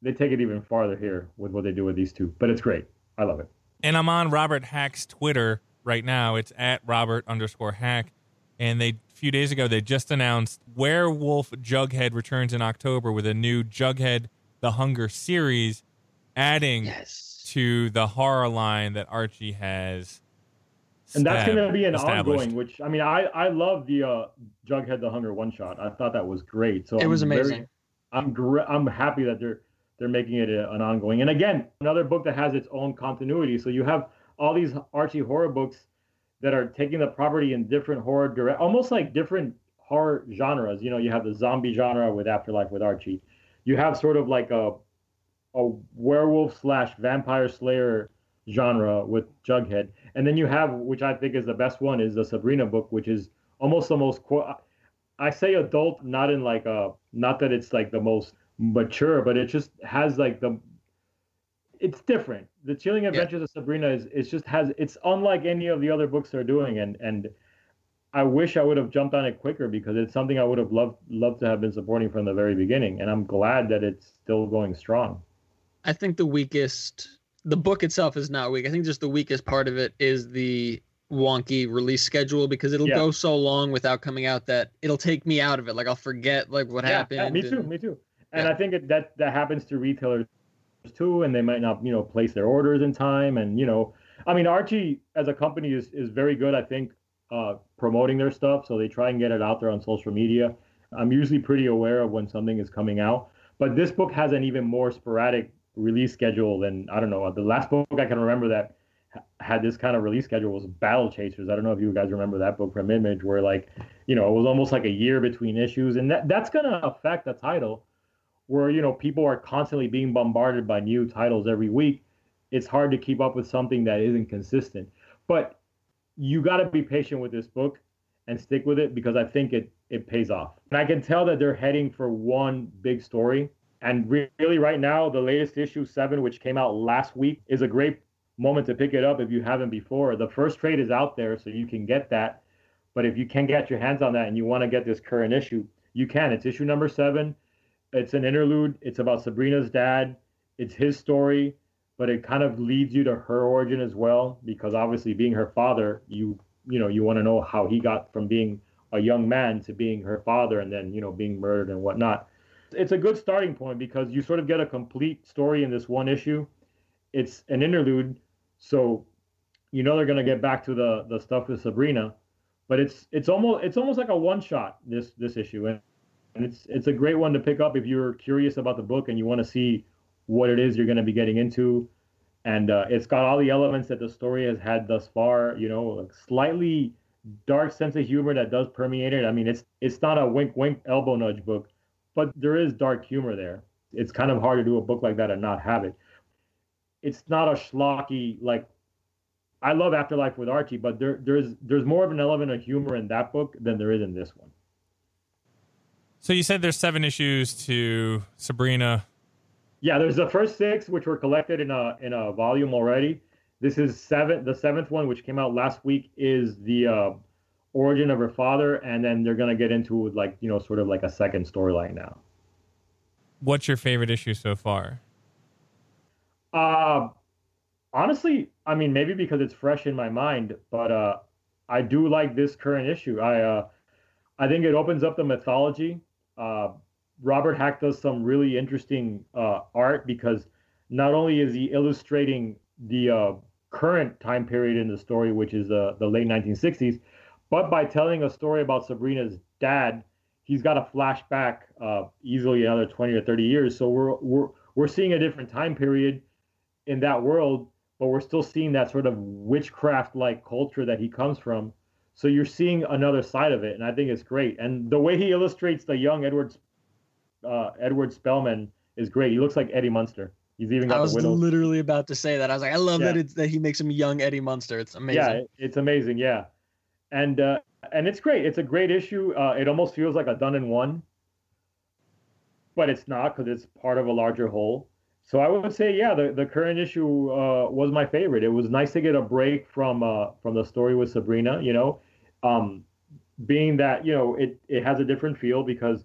they take it even farther here with what they do with these two. But it's great. I love it. And I'm on Robert Hack's Twitter right now. It's at Robert underscore Hack. And they a few days ago they just announced Werewolf Jughead returns in October with a new Jughead the Hunger series, adding yes. To the horror line that Archie has. And that's going to be an ongoing. Which I mean, I I love the uh, Jughead the Hunger one shot. I thought that was great. So it was I'm amazing. Very, I'm gr- I'm happy that they're they're making it a, an ongoing. And again, another book that has its own continuity. So you have all these Archie horror books that are taking the property in different horror direct, almost like different horror genres. You know, you have the zombie genre with Afterlife with Archie. You have sort of like a a werewolf slash vampire slayer genre with Jughead, and then you have, which I think is the best one, is the Sabrina book, which is almost the most. I say adult, not in like a not that it's like the most mature, but it just has like the. It's different. The Chilling Adventures yeah. of Sabrina is it just has it's unlike any of the other books they're doing, and and I wish I would have jumped on it quicker because it's something I would have loved loved to have been supporting from the very beginning, and I'm glad that it's still going strong. I think the weakest, the book itself is not weak. I think just the weakest part of it is the wonky release schedule because it'll yeah. go so long without coming out that it'll take me out of it. Like I'll forget like what yeah, happened. Yeah, me too. me too. And I think it, that that happens to retailers too, and they might not you know place their orders in time. And you know, I mean, Archie as a company is is very good. I think uh, promoting their stuff, so they try and get it out there on social media. I'm usually pretty aware of when something is coming out, but this book has an even more sporadic release schedule than I don't know. The last book I can remember that had this kind of release schedule was Battle Chasers. I don't know if you guys remember that book from Image, where like, you know, it was almost like a year between issues, and that that's gonna affect the title, where you know people are constantly being bombarded by new titles every week. It's hard to keep up with something that isn't consistent. But you got to be patient with this book and stick with it because I think it it pays off. And I can tell that they're heading for one big story and really, right now, the latest issue seven, which came out last week, is a great moment to pick it up if you haven't before. The first trade is out there, so you can get that. But if you can get your hands on that and you want to get this current issue, you can. It's issue number seven. It's an interlude. It's about Sabrina's dad. It's his story, but it kind of leads you to her origin as well, because obviously, being her father, you you know you want to know how he got from being a young man to being her father, and then you know being murdered and whatnot it's a good starting point because you sort of get a complete story in this one issue. It's an interlude, so you know they're gonna get back to the the stuff with Sabrina, but it's it's almost it's almost like a one shot this this issue, and, and it's it's a great one to pick up if you're curious about the book and you want to see what it is you're gonna be getting into, and uh, it's got all the elements that the story has had thus far. You know, like slightly dark sense of humor that does permeate it. I mean, it's it's not a wink wink elbow nudge book but there is dark humor there. It's kind of hard to do a book like that and not have it. It's not a schlocky like. I love Afterlife with Archie, but there there's there's more of an element of humor in that book than there is in this one. So you said there's seven issues to Sabrina. Yeah, there's the first six, which were collected in a in a volume already. This is seven. The seventh one, which came out last week, is the uh, origin of her father, and then they're gonna get into like you know sort of like a second storyline now. What's your favorite issue so far? Uh honestly, I mean maybe because it's fresh in my mind, but uh I do like this current issue. I uh I think it opens up the mythology. Uh Robert Hack does some really interesting uh art because not only is he illustrating the uh current time period in the story, which is uh, the late 1960s, but by telling a story about Sabrina's dad, he's got a flashback uh, easily another 20 or 30 years. So we're, we're, we're seeing a different time period in that world, but we're still seeing that sort of witchcraft like culture that he comes from. So you're seeing another side of it, and I think it's great. And the way he illustrates the young Edward uh, Edward Spellman is great. He looks like Eddie Munster. He's even got I was the literally about to say that. I was like, I love yeah. that it's that he makes him young Eddie Munster. It's amazing. Yeah, it's amazing. Yeah and uh, and it's great. It's a great issue. Uh, it almost feels like a done in one, but it's not because it's part of a larger whole. So I would say, yeah, the, the current issue uh, was my favorite. It was nice to get a break from uh, from the story with Sabrina. You know, um, being that you know it it has a different feel because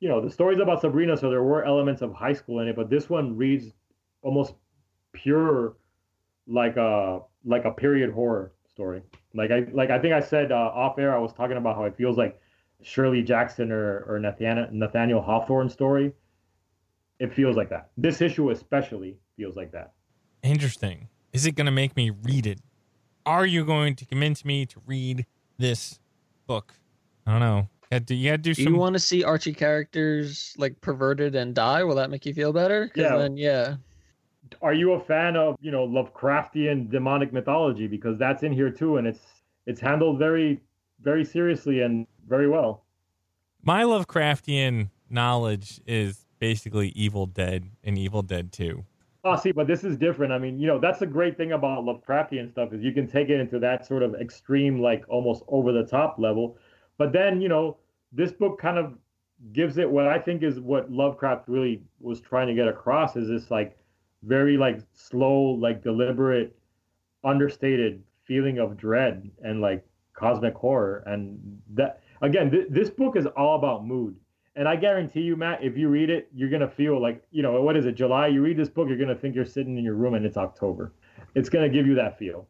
you know the story's about Sabrina, so there were elements of high school in it, but this one reads almost pure like a like a period horror story. Like I like I think I said uh, off air, I was talking about how it feels like Shirley Jackson or or Nathaniel, Nathaniel Hawthorne story. It feels like that. This issue especially feels like that. Interesting. Is it going to make me read it? Are you going to convince me to read this book? I don't know. You got to, you got to do, do some... you want to see Archie characters like perverted and die? Will that make you feel better? Yeah. Then, yeah are you a fan of you know Lovecraftian demonic mythology because that's in here too and it's it's handled very very seriously and very well. My Lovecraftian knowledge is basically Evil Dead and Evil Dead 2. Oh, see, but this is different. I mean, you know, that's the great thing about Lovecraftian stuff is you can take it into that sort of extreme, like almost over the top level. But then, you know, this book kind of gives it what I think is what Lovecraft really was trying to get across is this like very like slow, like deliberate, understated feeling of dread and like cosmic horror. And that again, th- this book is all about mood. And I guarantee you, Matt, if you read it, you're gonna feel like, you know, what is it, July? You read this book, you're gonna think you're sitting in your room and it's October. It's gonna give you that feel.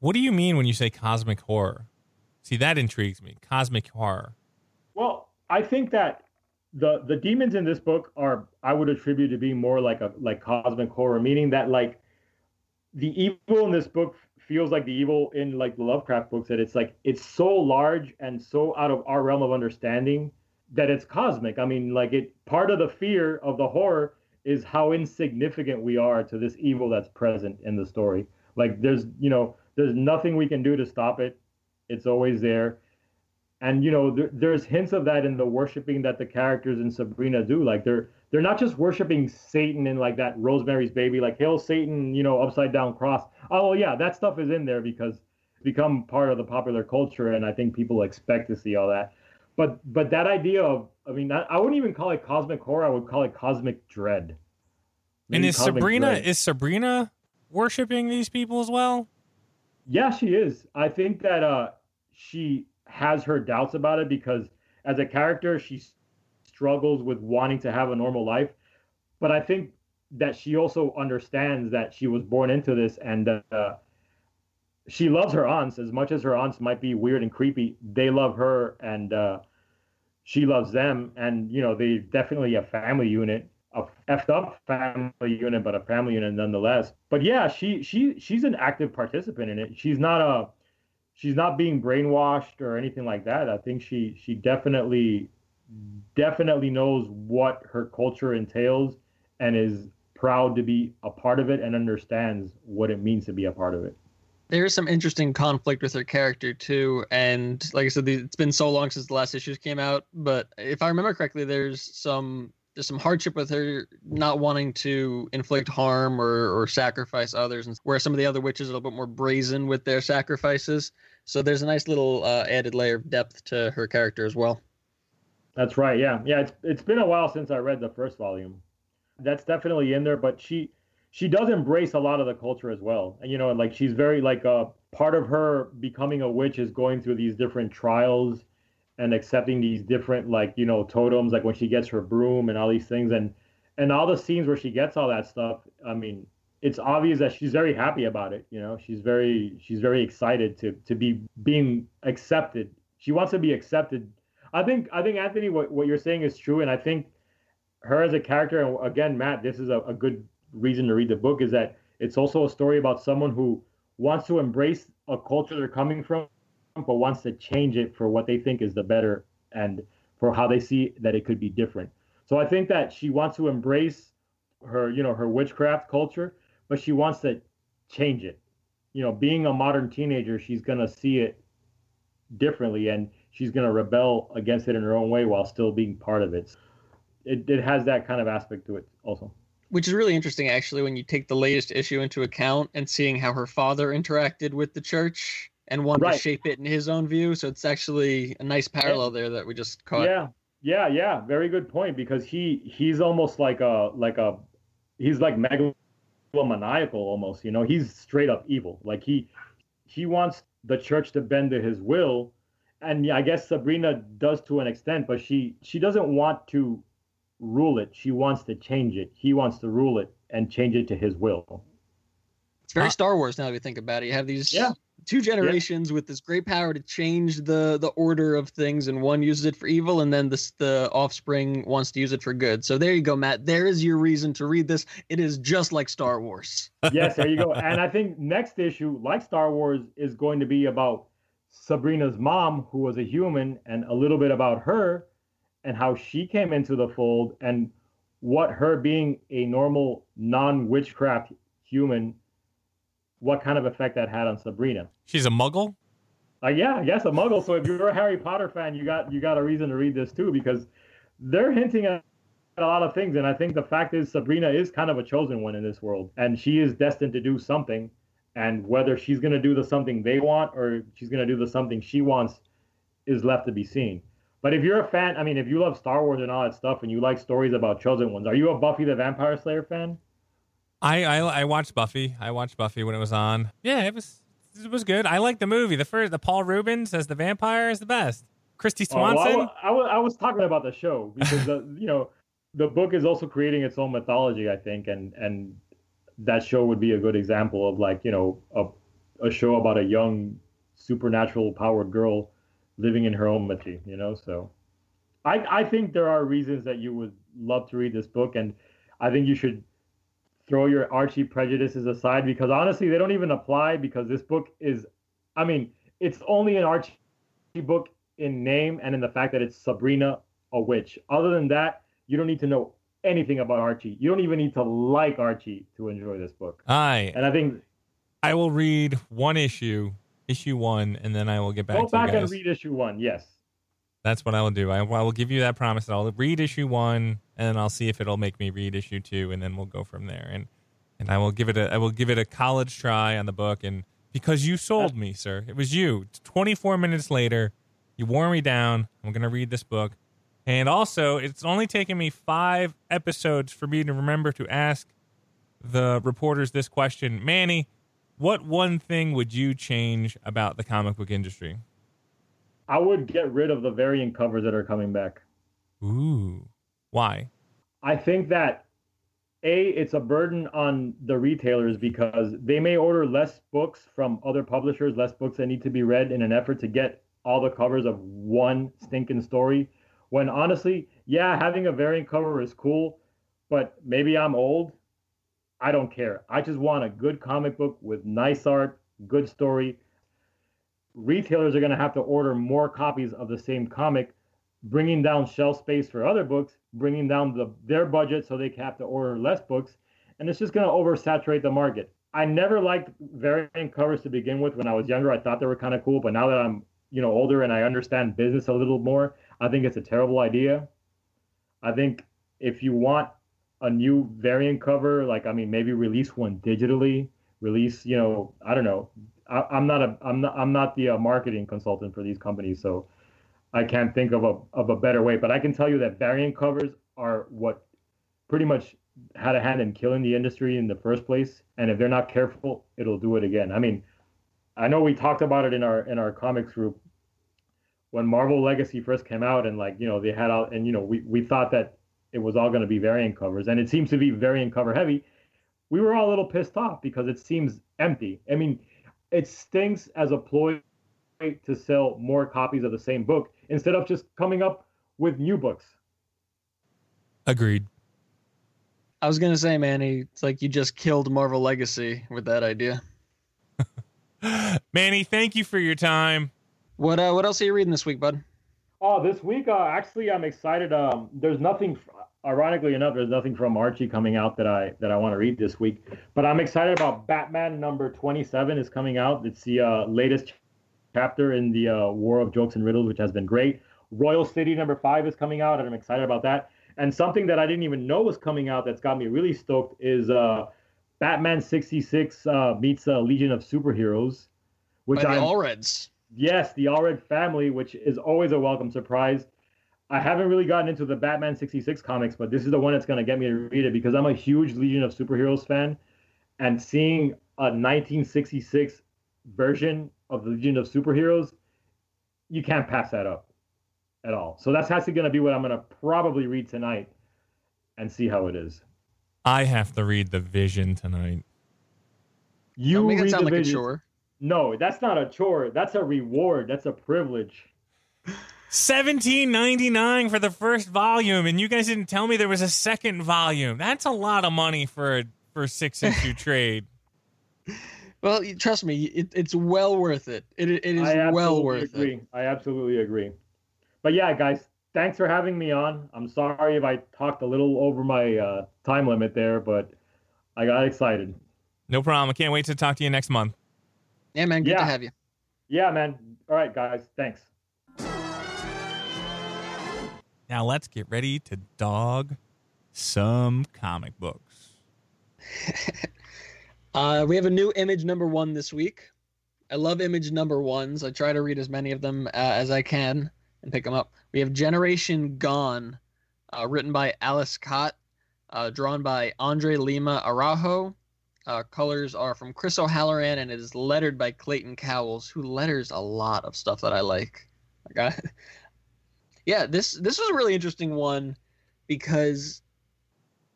What do you mean when you say cosmic horror? See, that intrigues me. Cosmic horror. Well, I think that the the demons in this book are I would attribute to being more like a like cosmic horror, meaning that like the evil in this book feels like the evil in like the Lovecraft books that it's like it's so large and so out of our realm of understanding that it's cosmic. I mean, like it part of the fear of the horror is how insignificant we are to this evil that's present in the story. Like there's, you know, there's nothing we can do to stop it. It's always there. And you know, there, there's hints of that in the worshiping that the characters in Sabrina do. Like they're they're not just worshiping Satan in like that Rosemary's Baby, like hail Satan, you know, upside down cross. Oh yeah, that stuff is in there because become part of the popular culture, and I think people expect to see all that but but that idea of I mean I, I wouldn't even call it cosmic horror. I would call it cosmic dread. Maybe and is Sabrina dread. is Sabrina worshiping these people as well? Yeah, she is. I think that uh she has her doubts about it because as a character she struggles with wanting to have a normal life. But I think that she also understands that she was born into this and uh, she loves her aunts as much as her aunts might be weird and creepy. They love her, and uh, she loves them. And you know, they definitely a family unit, a effed up family unit, but a family unit nonetheless. But yeah, she she she's an active participant in it. She's not a she's not being brainwashed or anything like that. I think she she definitely definitely knows what her culture entails and is proud to be a part of it and understands what it means to be a part of it there's some interesting conflict with her character too and like i said it's been so long since the last issues came out but if i remember correctly there's some there's some hardship with her not wanting to inflict harm or, or sacrifice others and where some of the other witches are a little bit more brazen with their sacrifices. So there's a nice little uh, added layer of depth to her character as well. That's right yeah. Yeah it's, it's been a while since i read the first volume. That's definitely in there but she she does embrace a lot of the culture as well. And you know, like she's very like a uh, part of her becoming a witch is going through these different trials and accepting these different like you know totems like when she gets her broom and all these things. And and all the scenes where she gets all that stuff i mean it's obvious that she's very happy about it you know? She's very she's very excited to to be being accepted. She wants to be accepted. I think i think anthony what, what you're saying is true. And i think her as a character and again matt this is a, a good reason to read the book is that it's also a story about someone who wants to embrace a culture they're coming from, but wants to change it for what they think is the better and for how they see that it could be different. So I think that she wants to embrace her, you know, her witchcraft culture, but she wants to change it. You know, being a modern teenager, she's gonna see it differently and she's gonna rebel against it in her own way while still being part of it. It, it has that kind of aspect to it also which is really interesting actually when you take the latest issue into account and seeing how her father interacted with the church and wanted right. to shape it in his own view. So it's actually a nice parallel there that we just caught. Yeah, yeah, yeah. Very good point because he he's almost like a like a he's like megalomaniacal almost. You know, he's straight up evil. Like he he wants the church to bend to his will, and I guess Sabrina does to an extent, but she she doesn't want to rule it. She wants to change it. He wants to rule it and change it to his will. It's very ah. Star Wars now that we think about it. You have these yeah. Two generations yeah. with this great power to change the the order of things, and one uses it for evil, and then this the offspring wants to use it for good. So there you go, Matt. There is your reason to read this. It is just like Star Wars. yes, there you go. And I think next issue, like Star Wars, is going to be about Sabrina's mom, who was a human, and a little bit about her and how she came into the fold and what her being a normal non-witchcraft human what kind of effect that had on Sabrina. She's a muggle? Uh, yeah, I guess a muggle. So if you're a Harry Potter fan, you got you got a reason to read this too because they're hinting at a lot of things and I think the fact is Sabrina is kind of a chosen one in this world and she is destined to do something and whether she's going to do the something they want or she's going to do the something she wants is left to be seen. But if you're a fan, I mean, if you love Star Wars and all that stuff, and you like stories about chosen ones, are you a Buffy the Vampire Slayer fan? I, I I watched Buffy. I watched Buffy when it was on. Yeah, it was it was good. I like the movie. The first, the Paul Reubens as the vampire is the best. Kristy Swanson. Oh, well, I, I, I, was talking about the show because the you know the book is also creating its own mythology, I think, and and that show would be a good example of like you know a a show about a young supernatural powered girl living in her own mythology, you know. So I I think there are reasons that you would love to read this book, and I think you should throw your Archie prejudices aside because honestly they don't even apply because this book is I mean it's only an Archie book in name and in the fact that it's Sabrina a witch. Other than that, you don't need to know anything about Archie. You don't even need to like Archie to enjoy this book. I And I think I will read one issue, issue one, and then I will get back go to back and read issue one. Yes. That's what I will do. I, I will give you that promise that I'll read issue one, and I'll see if it'll make me read issue two, and then we'll go from there. And and I will give it a I will give it a college try on the book, and because you sold me, sir, it was you. Twenty four minutes later, you wore me down. I'm gonna read this book, and also it's only taken me five episodes for me to remember to ask the reporters this question, Manny. What one thing would you change about the comic book industry? I would get rid of the variant covers that are coming back. Ooh, why? I think that a it's a burden on the retailers because they may order less books from other publishers, less books that need to be read in an effort to get all the covers of one stinking story. When honestly, yeah, having a variant cover is cool, but maybe I'm old. I don't care. I just want a good comic book with nice art, good story. Retailers are going to have to order more copies of the same comic, bringing down shelf space for other books, bringing down the, their budget so they have to order less books, and it's just going to oversaturate the market. I never liked variant covers to begin with. When I was younger, I thought they were kind of cool, but now that I'm you know older and I understand business a little more, I think it's a terrible idea. I think if you want a new variant cover, like I mean, maybe release one digitally. Release, you know, I don't know. I, am not a, I'm not, I'm not the uh, marketing consultant for these companies, so I can't think of a of a better way. But I can tell you that variant covers are what pretty much had a hand in killing the industry in the first place. And if they're not careful, it'll do it again. I mean, I know we talked about it in our in our comics group when Marvel Legacy first came out, and like you know they had all and you know we we thought that it was all going to be variant covers, and it seems to be variant cover heavy. We were all a little pissed off because it seems empty. I mean, it stinks as a ploy to sell more copies of the same book instead of just coming up with new books. Agreed. I was gonna say, Manny, it's like you just killed Marvel Legacy with that idea. Manny, thank you for your time. What uh, what else are you reading this week, bud? Oh, this week, uh, actually, I'm excited. Um, there's nothing, ironically enough, there's nothing from Archie coming out that I that I want to read this week. But I'm excited about Batman number 27 is coming out. It's the uh, latest chapter in the uh, War of Jokes and Riddles, which has been great. Royal City number five is coming out, and I'm excited about that. And something that I didn't even know was coming out that's got me really stoked is uh, Batman 66 uh, meets uh, Legion of Superheroes, which By the I'm Allreds. yes, the Allred family, which is always a welcome surprise. I haven't really gotten into the Batman 66 comics, but this is the one that's going to get me to read it because I'm a huge Legion of Superheroes fan. And seeing a 1966 version of the Legion of Superheroes, you can't pass that up at all. So that's actually going to be what I'm going to probably read tonight and see how it is. I have to read the Vision tonight. You Don't make it read sound the like a chore. No, that's not a chore. That's a reward. That's a privilege. Seventeen ninety nine for the first volume, and you guys didn't tell me there was a second volume. That's a lot of money for a for six issue trade. Well, trust me, it, it's well worth it. It it is well worth agree. it. I absolutely agree. But yeah, guys, thanks for having me on. I'm sorry if I talked a little over my uh, time limit there, but I got excited. No problem. I can't wait to talk to you next month. Yeah, man, good Yeah. to have you. Yeah, man. All right, guys. Thanks. Now let's get ready to dog some comic books. Uh, we have a new image number one this week. I love image number ones. I try to read as many of them uh, as I can and pick them up. We have Generation Gone, uh, written by Aleš Kot, uh, drawn by Andre Lima Araujo. Uh, colors are from Chris O'Halloran and it is lettered by Clayton Cowles, who letters a lot of stuff that I like. I, yeah, this this was a really interesting one because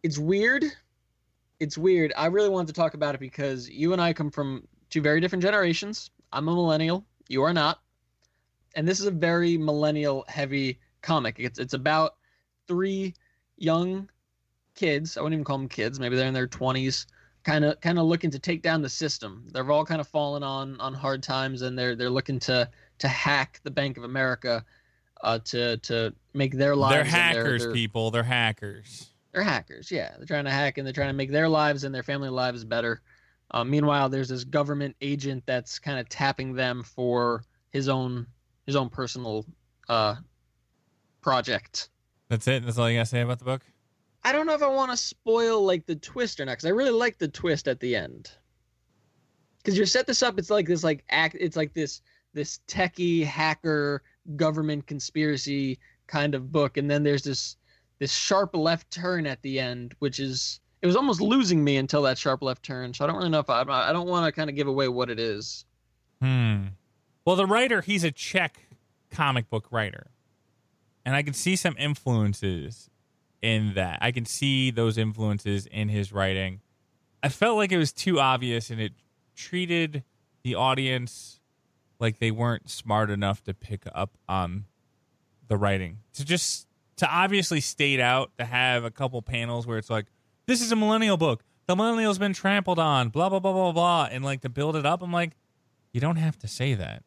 it's weird. It's weird. I really wanted to talk about it because you and I come from two very different generations. I'm a millennial. You are not. And this is a very millennial heavy comic. It's it's about three young kids. I wouldn't even call them kids. Maybe they're in their 20s, kind of kind of looking to take down the system. They're all kind of fallen on on hard times, and they're they're looking to to hack the Bank of America uh, to to make their lives. They're and their- hackers, their- people. They're hackers. they're hackers. Yeah, they're trying to hack and they're trying to make their lives and their family lives better. Uh, meanwhile, there's this government agent that's kind of tapping them for his own his own personal uh, project. That's it. That's all you gotta say about the book. I don't know if I want to spoil like the twist or not because I really like the twist at the end. Because you set this up, it's like this like act, it's like this this techie hacker government conspiracy kind of book, and then there's this this sharp left turn at the end, which is it was almost losing me until that sharp left turn. So I don't really know if I I don't want to kind of give away what it is. Hmm. Well, the writer, he's a Czech comic book writer. And I can see some influences in that. I can see those influences in his writing. I felt like it was too obvious and it treated the audience like they weren't smart enough to pick up on the writing. To just to obviously state out to have a couple panels where it's like, this is a millennial book. The millennial's been trampled on, blah blah blah blah blah, and like to build it up. I'm like, you don't have to say that.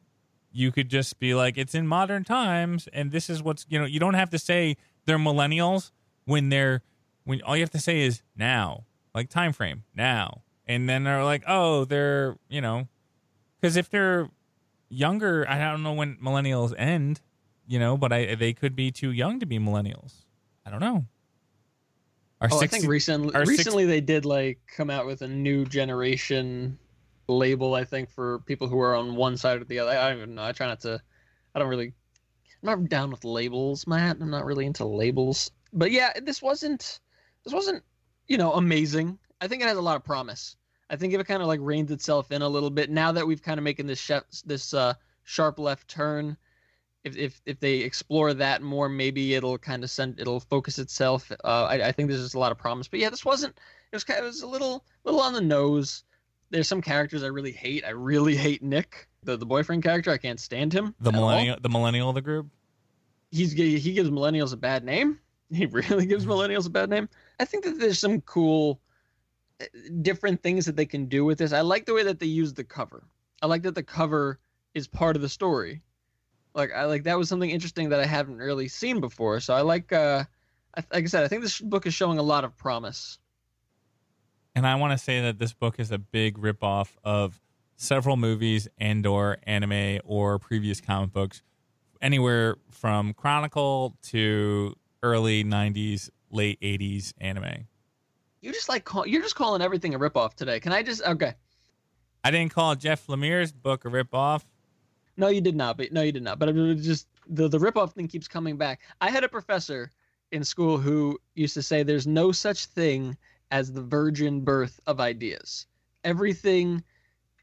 You could just be like, it's in modern times, and this is what's you know. You don't have to say they're millennials when they're when all you have to say is now, like time frame now, and then they're like, oh, they're you know, because if they're younger, I don't know when millennials end, you know, but I they could be too young to be millennials. I don't know. Our Oh, I 60 think recently recently they did like come out with a new generation label. I think for people who are on one side or the other. I don't even know. I try not to. I don't really. I'm not down with labels, Matt. I'm not really into labels. But yeah, this wasn't. This wasn't. You know, amazing. I think it has a lot of promise. I think if it kind of like reins itself in a little bit now that we've kind of making this chef, this uh, sharp left turn. If, if if they explore that more, maybe it'll kind of send it'll focus itself. Uh, I, I think there's just a lot of promise. But yeah, this wasn't. It was kind of, it was a little little on the nose. There's some characters I really hate. I really hate Nick, the the boyfriend character. I can't stand him. the at all. millennial, the millennial of the group. He's he gives millennials a bad name. He really gives millennials a bad name. I think that there's some cool, different things that they can do with this. I like the way that they use the cover. I like that the cover is part of the story. Like I like that was something interesting that I haven't really seen before. So I like, uh, I, like I said, I think this book is showing a lot of promise. And I want to say that this book is a big ripoff of several movies and or anime or previous comic books, anywhere from Chronicle to early '90s, late '80s anime. You just like call, you're just calling everything a ripoff today. Can I just okay? I didn't call Jeff Lemire's book a ripoff. No, you did not. But no, you did not. But just the the ripoff thing keeps coming back. I had a professor in school who used to say there's no such thing as the virgin birth of ideas. Everything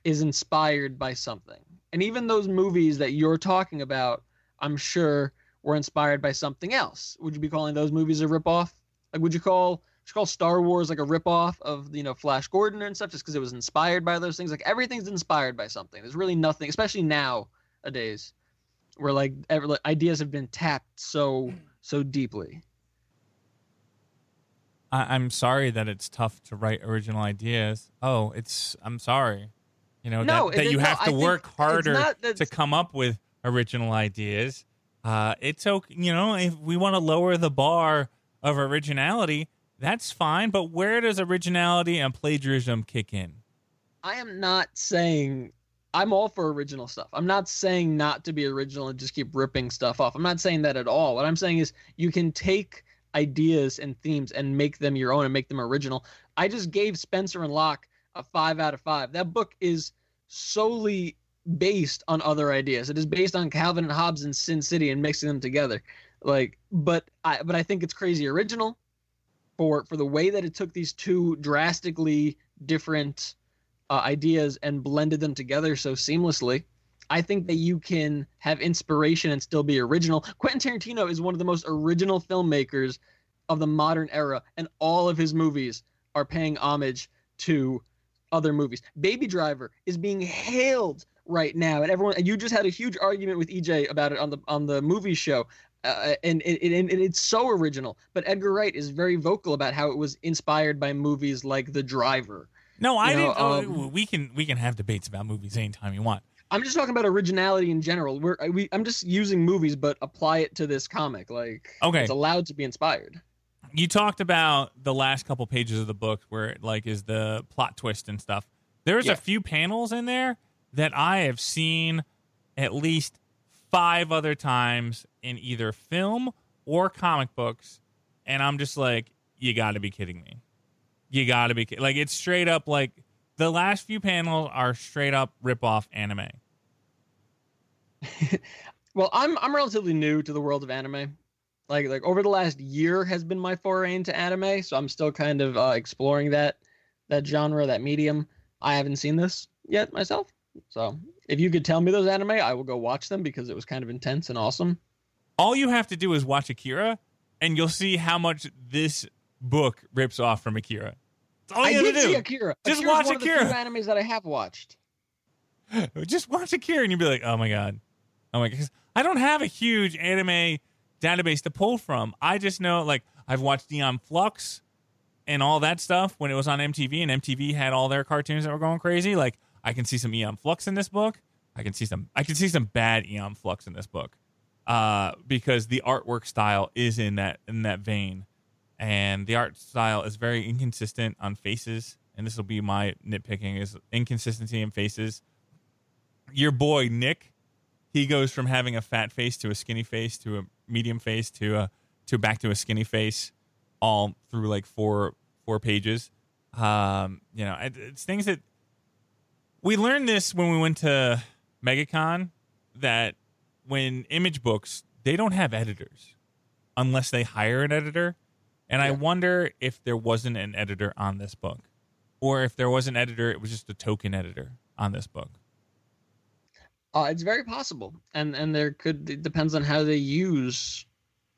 is inspired by something. And even those movies that you're talking about, I'm sure were inspired by something else. Would you be calling those movies a ripoff? Like would you call would you call Star Wars like a ripoff of you know Flash Gordon and stuff just because it was inspired by those things? Like everything's inspired by something. There's really nothing, especially nowadays, where like, ever, like ideas have been tapped so so deeply. I- I'm sorry that it's tough to write original ideas. Oh, it's I'm sorry. You know No, that, that you have I to think work harder not to come up with original ideas. Uh, it's okay, you know, if we want to lower the bar of originality, that's fine. But where does originality and plagiarism kick in? I am not saying I'm all for original stuff. I'm not saying not to be original and just keep ripping stuff off. I'm not saying that at all. What I'm saying is you can take ideas and themes and make them your own and make them original. I just gave Spencer and Locke a five out of five. That book is solely based on other ideas. It is based on Calvin and Hobbes and Sin City and mixing them together. Like, but I but I think it's crazy original for for the way that it took these two drastically different uh, ideas and blended them together so seamlessly. I think that you can have inspiration and still be original. Quentin Tarantino is one of the most original filmmakers of the modern era, and all of his movies are paying homage to other movies. Baby Driver is being hailed right now, and everyone. And you just had a huge argument with EJ about it on the on the movie show. Uh, and, it, it, and it's so original. But Edgar Wright is very vocal about how it was inspired by movies like The Driver. No, I You know, didn't. oh, um, we can we can have debates about movies anytime you want. I'm just talking about originality in general. We're we, I'm just using movies, but apply it to this comic. Like, Okay. it's allowed to be inspired. you talked about the last couple pages of the book where it like is the plot twist and stuff. There's Yeah. a few panels in there that I have seen at least five other times in either film or comic books, and I'm just like, you got to be kidding me. You got to be ki- like it's straight up like the last few panels are straight up rip off anime. Well, I'm I'm relatively new to the world of anime. Like like over the last year has been my foray into anime, so I'm still kind of uh, exploring that that genre, that medium. I haven't seen this yet myself, so if you could tell me those anime, I will go watch them because it was kind of intense and awesome. All you have to do is watch Akira, and you'll see how much this book rips off from Akira. That's all I you did have to see do. Akira. Just Akira's watch one Of the few animes that I have watched. just watch Akira and you'll be like, oh my god, oh my god. 'Cause I don't have a huge anime database to pull from. I just know like I've watched Neon Flux and all that stuff when it was on MTV and MTV had all their cartoons that were going crazy. Like I can see some Aeon Flux in this book. I can see some. I can see some bad Aeon Flux in this book uh, because the artwork style is in that in that vein, and the art style is very inconsistent on faces. And this will be my nitpicking: is inconsistency in faces your boy Nick, he goes from having a fat face to a skinny face to a medium face to a to back to a skinny face, all through like four four pages. Um, you know, it's things that we learned this when we went to MegaCon that when image books they don't have editors unless they hire an editor, and I wonder if there wasn't an editor on this book, or if there was an editor, it was just a token editor on this book. Uh, it's very possible, and and there could it depends on how they use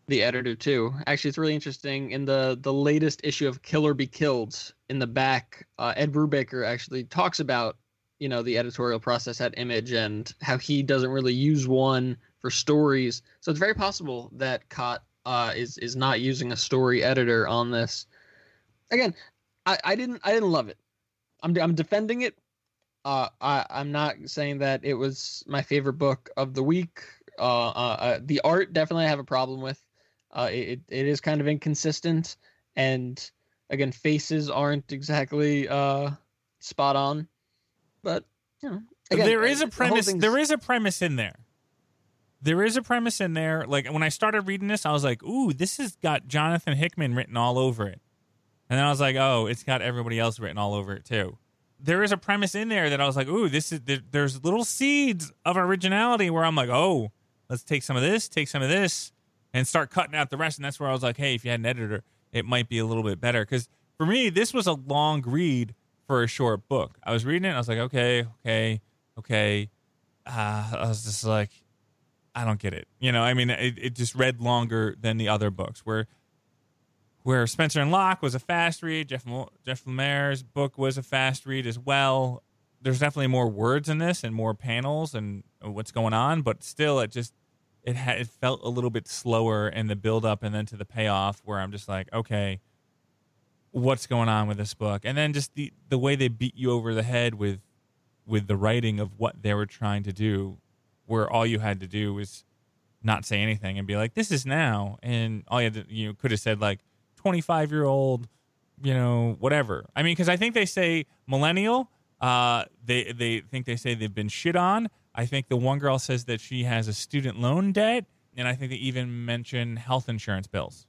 the editor too. Actually, it's really interesting. In the the latest issue of Kill or Be Killed, in the back, uh, Ed Brubaker actually talks about you know the editorial process at Image and how he doesn't really use one for stories. So it's very possible that Kot uh, is is not using a story editor on this. Again, I, I didn't I didn't love it. I'm I'm defending it uh, I, I'm not saying that it was my favorite book of the week. Uh, uh, uh, the art definitely I have a problem with. Uh, it, it is kind of inconsistent, and again, faces aren't exactly uh, spot on. But you know, again, there is uh, a premise. thing's- There is a premise in there. There is a premise in there. Like when I started reading this, I was like, "Ooh, this has got Jonathan Hickman written all over it," and then I was like, "Oh, it's got everybody else written all over it too." There is a premise in there that I was like, "Ooh, this is." There, there's little seeds of originality where I'm like, "Oh, let's take some of this, take some of this, and start cutting out the rest." And that's where I was like, "Hey, if you had an editor, it might be a little bit better." Because for me, this was a long read for a short book. I was reading it, and I was like, "Okay, okay, okay." Uh, I was just like, I don't get it. You know, I mean, it, it just read longer than the other books. Where where Spencer and Locke was a fast read, Jeff Jeff Lemire's book was a fast read as well. There's definitely more words in this and more panels and what's going on, but still, it just it had it felt a little bit slower in the build up and then to the payoff. Where I'm just like, okay, what's going on with this book? And then just the the way they beat you over the head with with the writing of what they were trying to do, where all you had to do was not say anything and be like, "This is now," and all you had to, you could have said like, "25 year old," you know, whatever. I mean, because I think they say millennial. Uh, they they think they say they've been shit on. I think the one girl says that she has a student loan debt, and I think they even mention health insurance bills.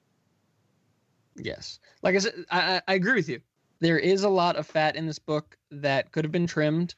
Yes. Like I said, I, I agree with you. There is a lot of fat in this book that could have been trimmed.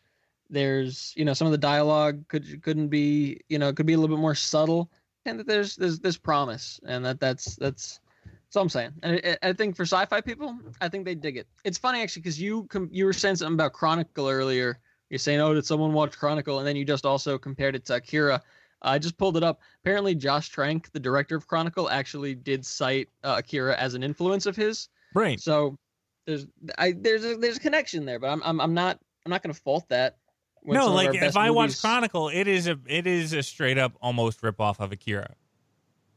there's you know some of the dialogue could couldn't be you know could be a little bit more subtle, and that there's there's there's promise, and that that's that's. That's all I'm saying, and I, I think for sci-fi people, I think they dig it. It's funny actually because you com- you were saying something about Chronicle earlier. You're saying, "Oh, did someone watch Chronicle?" And then you just also compared it to Akira. I just pulled it up. Apparently, Josh Trank, the director of Chronicle, actually did cite uh, Akira as an influence of his. Right. So there's I there's a, there's a connection there, but I'm I'm, I'm not I'm not going to fault that. no, some of our like if I watch Chronicle, it is a it is a straight up almost rip off of Akira,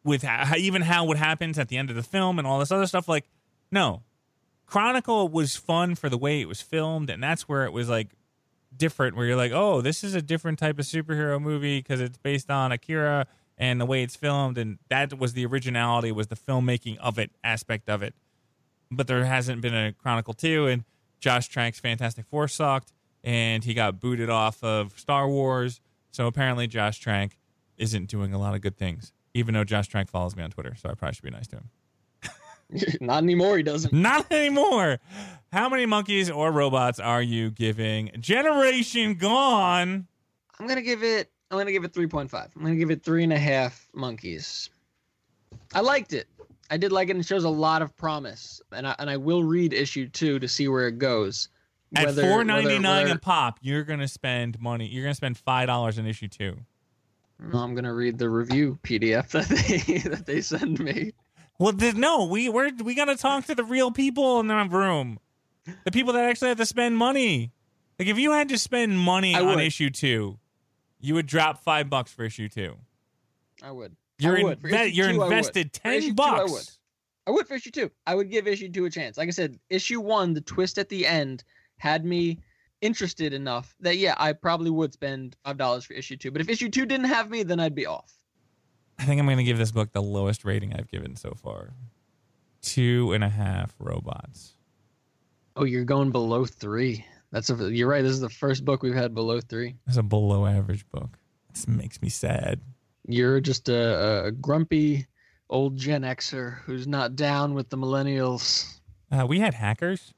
with how, even how what happens at the end of the film and all this other stuff. Like, no, Chronicle was fun for the way it was filmed, and that's where it was like different. Where you're like, oh, this is a different type of superhero movie because it's based on Akira and the way it's filmed, and that was the originality, was the filmmaking of it aspect of it. But there hasn't been a Chronicle two, and Josh Trank's Fantastic Four sucked, and he got booted off of Star Wars. So apparently, Josh Trank isn't doing a lot of good things. Even though Josh Trank follows me on Twitter, so I probably should be nice to him. not anymore. He doesn't. Not anymore. How many monkeys or robots are you giving? Generation Gone. I'm gonna give it. I'm gonna give it 3.5. I'm gonna give it three and a half monkeys. I liked it. I did like it, and it shows a lot of promise. And I and I will read issue two to see where it goes. At Whether- four ninety nine a pop, you're gonna spend money. You're gonna spend five dollars in issue two. I'm gonna read the review PDF that they that they send me. Well, th- no, we we're, we gotta talk to the real people in the room, the people that actually have to spend money. Like if you had to spend money I on would. issue two, you would drop five bucks for issue two. I would. You're I would. Inve- you're two, invested ten two, I bucks. would. I would for issue two. I would give issue two a chance. Like I said, issue one, the twist at the end had me interested enough that yeah, I probably would spend five dollars for issue two. But if issue two didn't have me, then I'd be off. I think I'm going to give this book the lowest rating I've given so far. Two and a half robots. Oh, you're going below three. That's a. You're right. This is the first book we've had below three. It's a below average book. This makes me sad. You're just a, a grumpy old Gen Xer who's not down with the millennials. Uh, we had hackers.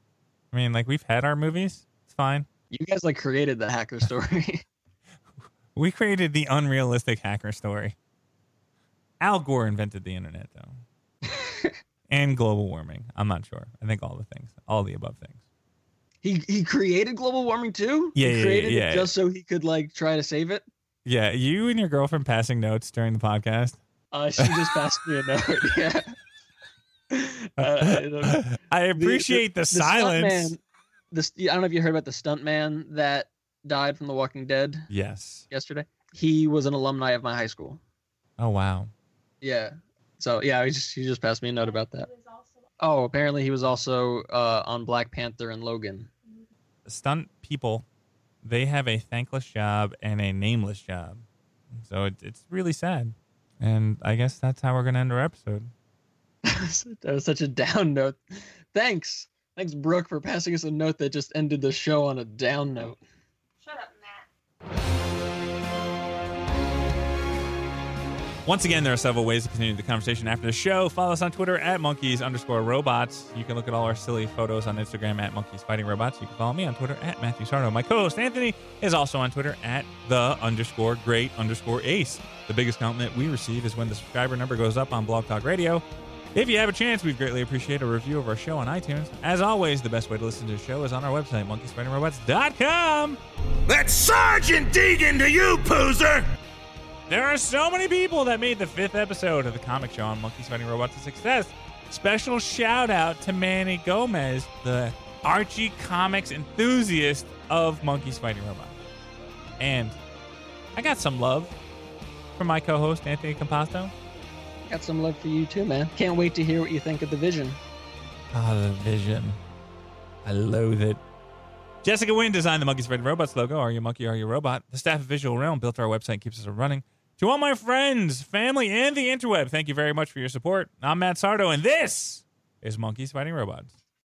I mean, like we've had our movies. It's fine. You guys like created the hacker story. We created the unrealistic hacker story. Al Gore invented the internet, though, and global warming. I'm not sure. I think all the things, all the above things. he he created global warming too. Yeah, he yeah, created yeah, it just so he could like try to save it. Yeah, you and your girlfriend passing notes during the podcast. Uh, she just passed me a note. Yeah. Uh, I don't know. I appreciate the, silence. Stuntman, the I don't know if you heard about the stuntman that died from The Walking Dead Yes. yesterday. He was an alumni of my high school. Oh wow. Yeah. So yeah, he just he just passed me a note about that. Oh, apparently he was also uh, on Black Panther and Logan. Stunt people, they have a thankless job and a nameless job, so it, it's really sad. And I guess that's how we're gonna end our episode. that was such a down note. Thanks. Thanks, Brooke, for passing us a note that just ended the show on a down note. Shut up, Matt. Once again, there are several ways to continue the conversation after the show. Follow us on Twitter at monkeys underscore robots. You can look at all our silly photos on Instagram at monkeys fighting robots. You can follow me on Twitter at Matthew Sardo. My co-host Anthony is also on Twitter at the underscore great underscore ace. The biggest compliment we receive is when the subscriber number goes up on Blog Talk Radio. If you have a chance, we'd greatly appreciate a review of our show on iTunes. As always, the best way to listen to the show is on our website, monkeysfightingrobots.com. That's Sergeant Deegan to you, Poozer! There are so many people that made the fifth episode of the comic show on Monkeys Fighting Robots a success. Special shout out to Manny Gomez, the Archie comics enthusiast of Monkeys Fighting Robots. And I got some love from my co host, Anthony Composto. Got some love for you too, man. Can't wait to hear what you think of the vision. Ah, the vision. I loathe it. Jessica Wynn designed the Monkeys Fighting Robots logo. Are you a monkey? Are you a robot? The staff of Visual Realm built our website and keeps us running. To all my friends, family, and the interweb, thank you very much for your support. I'm Matt Sardo, and this is Monkeys Fighting Robots.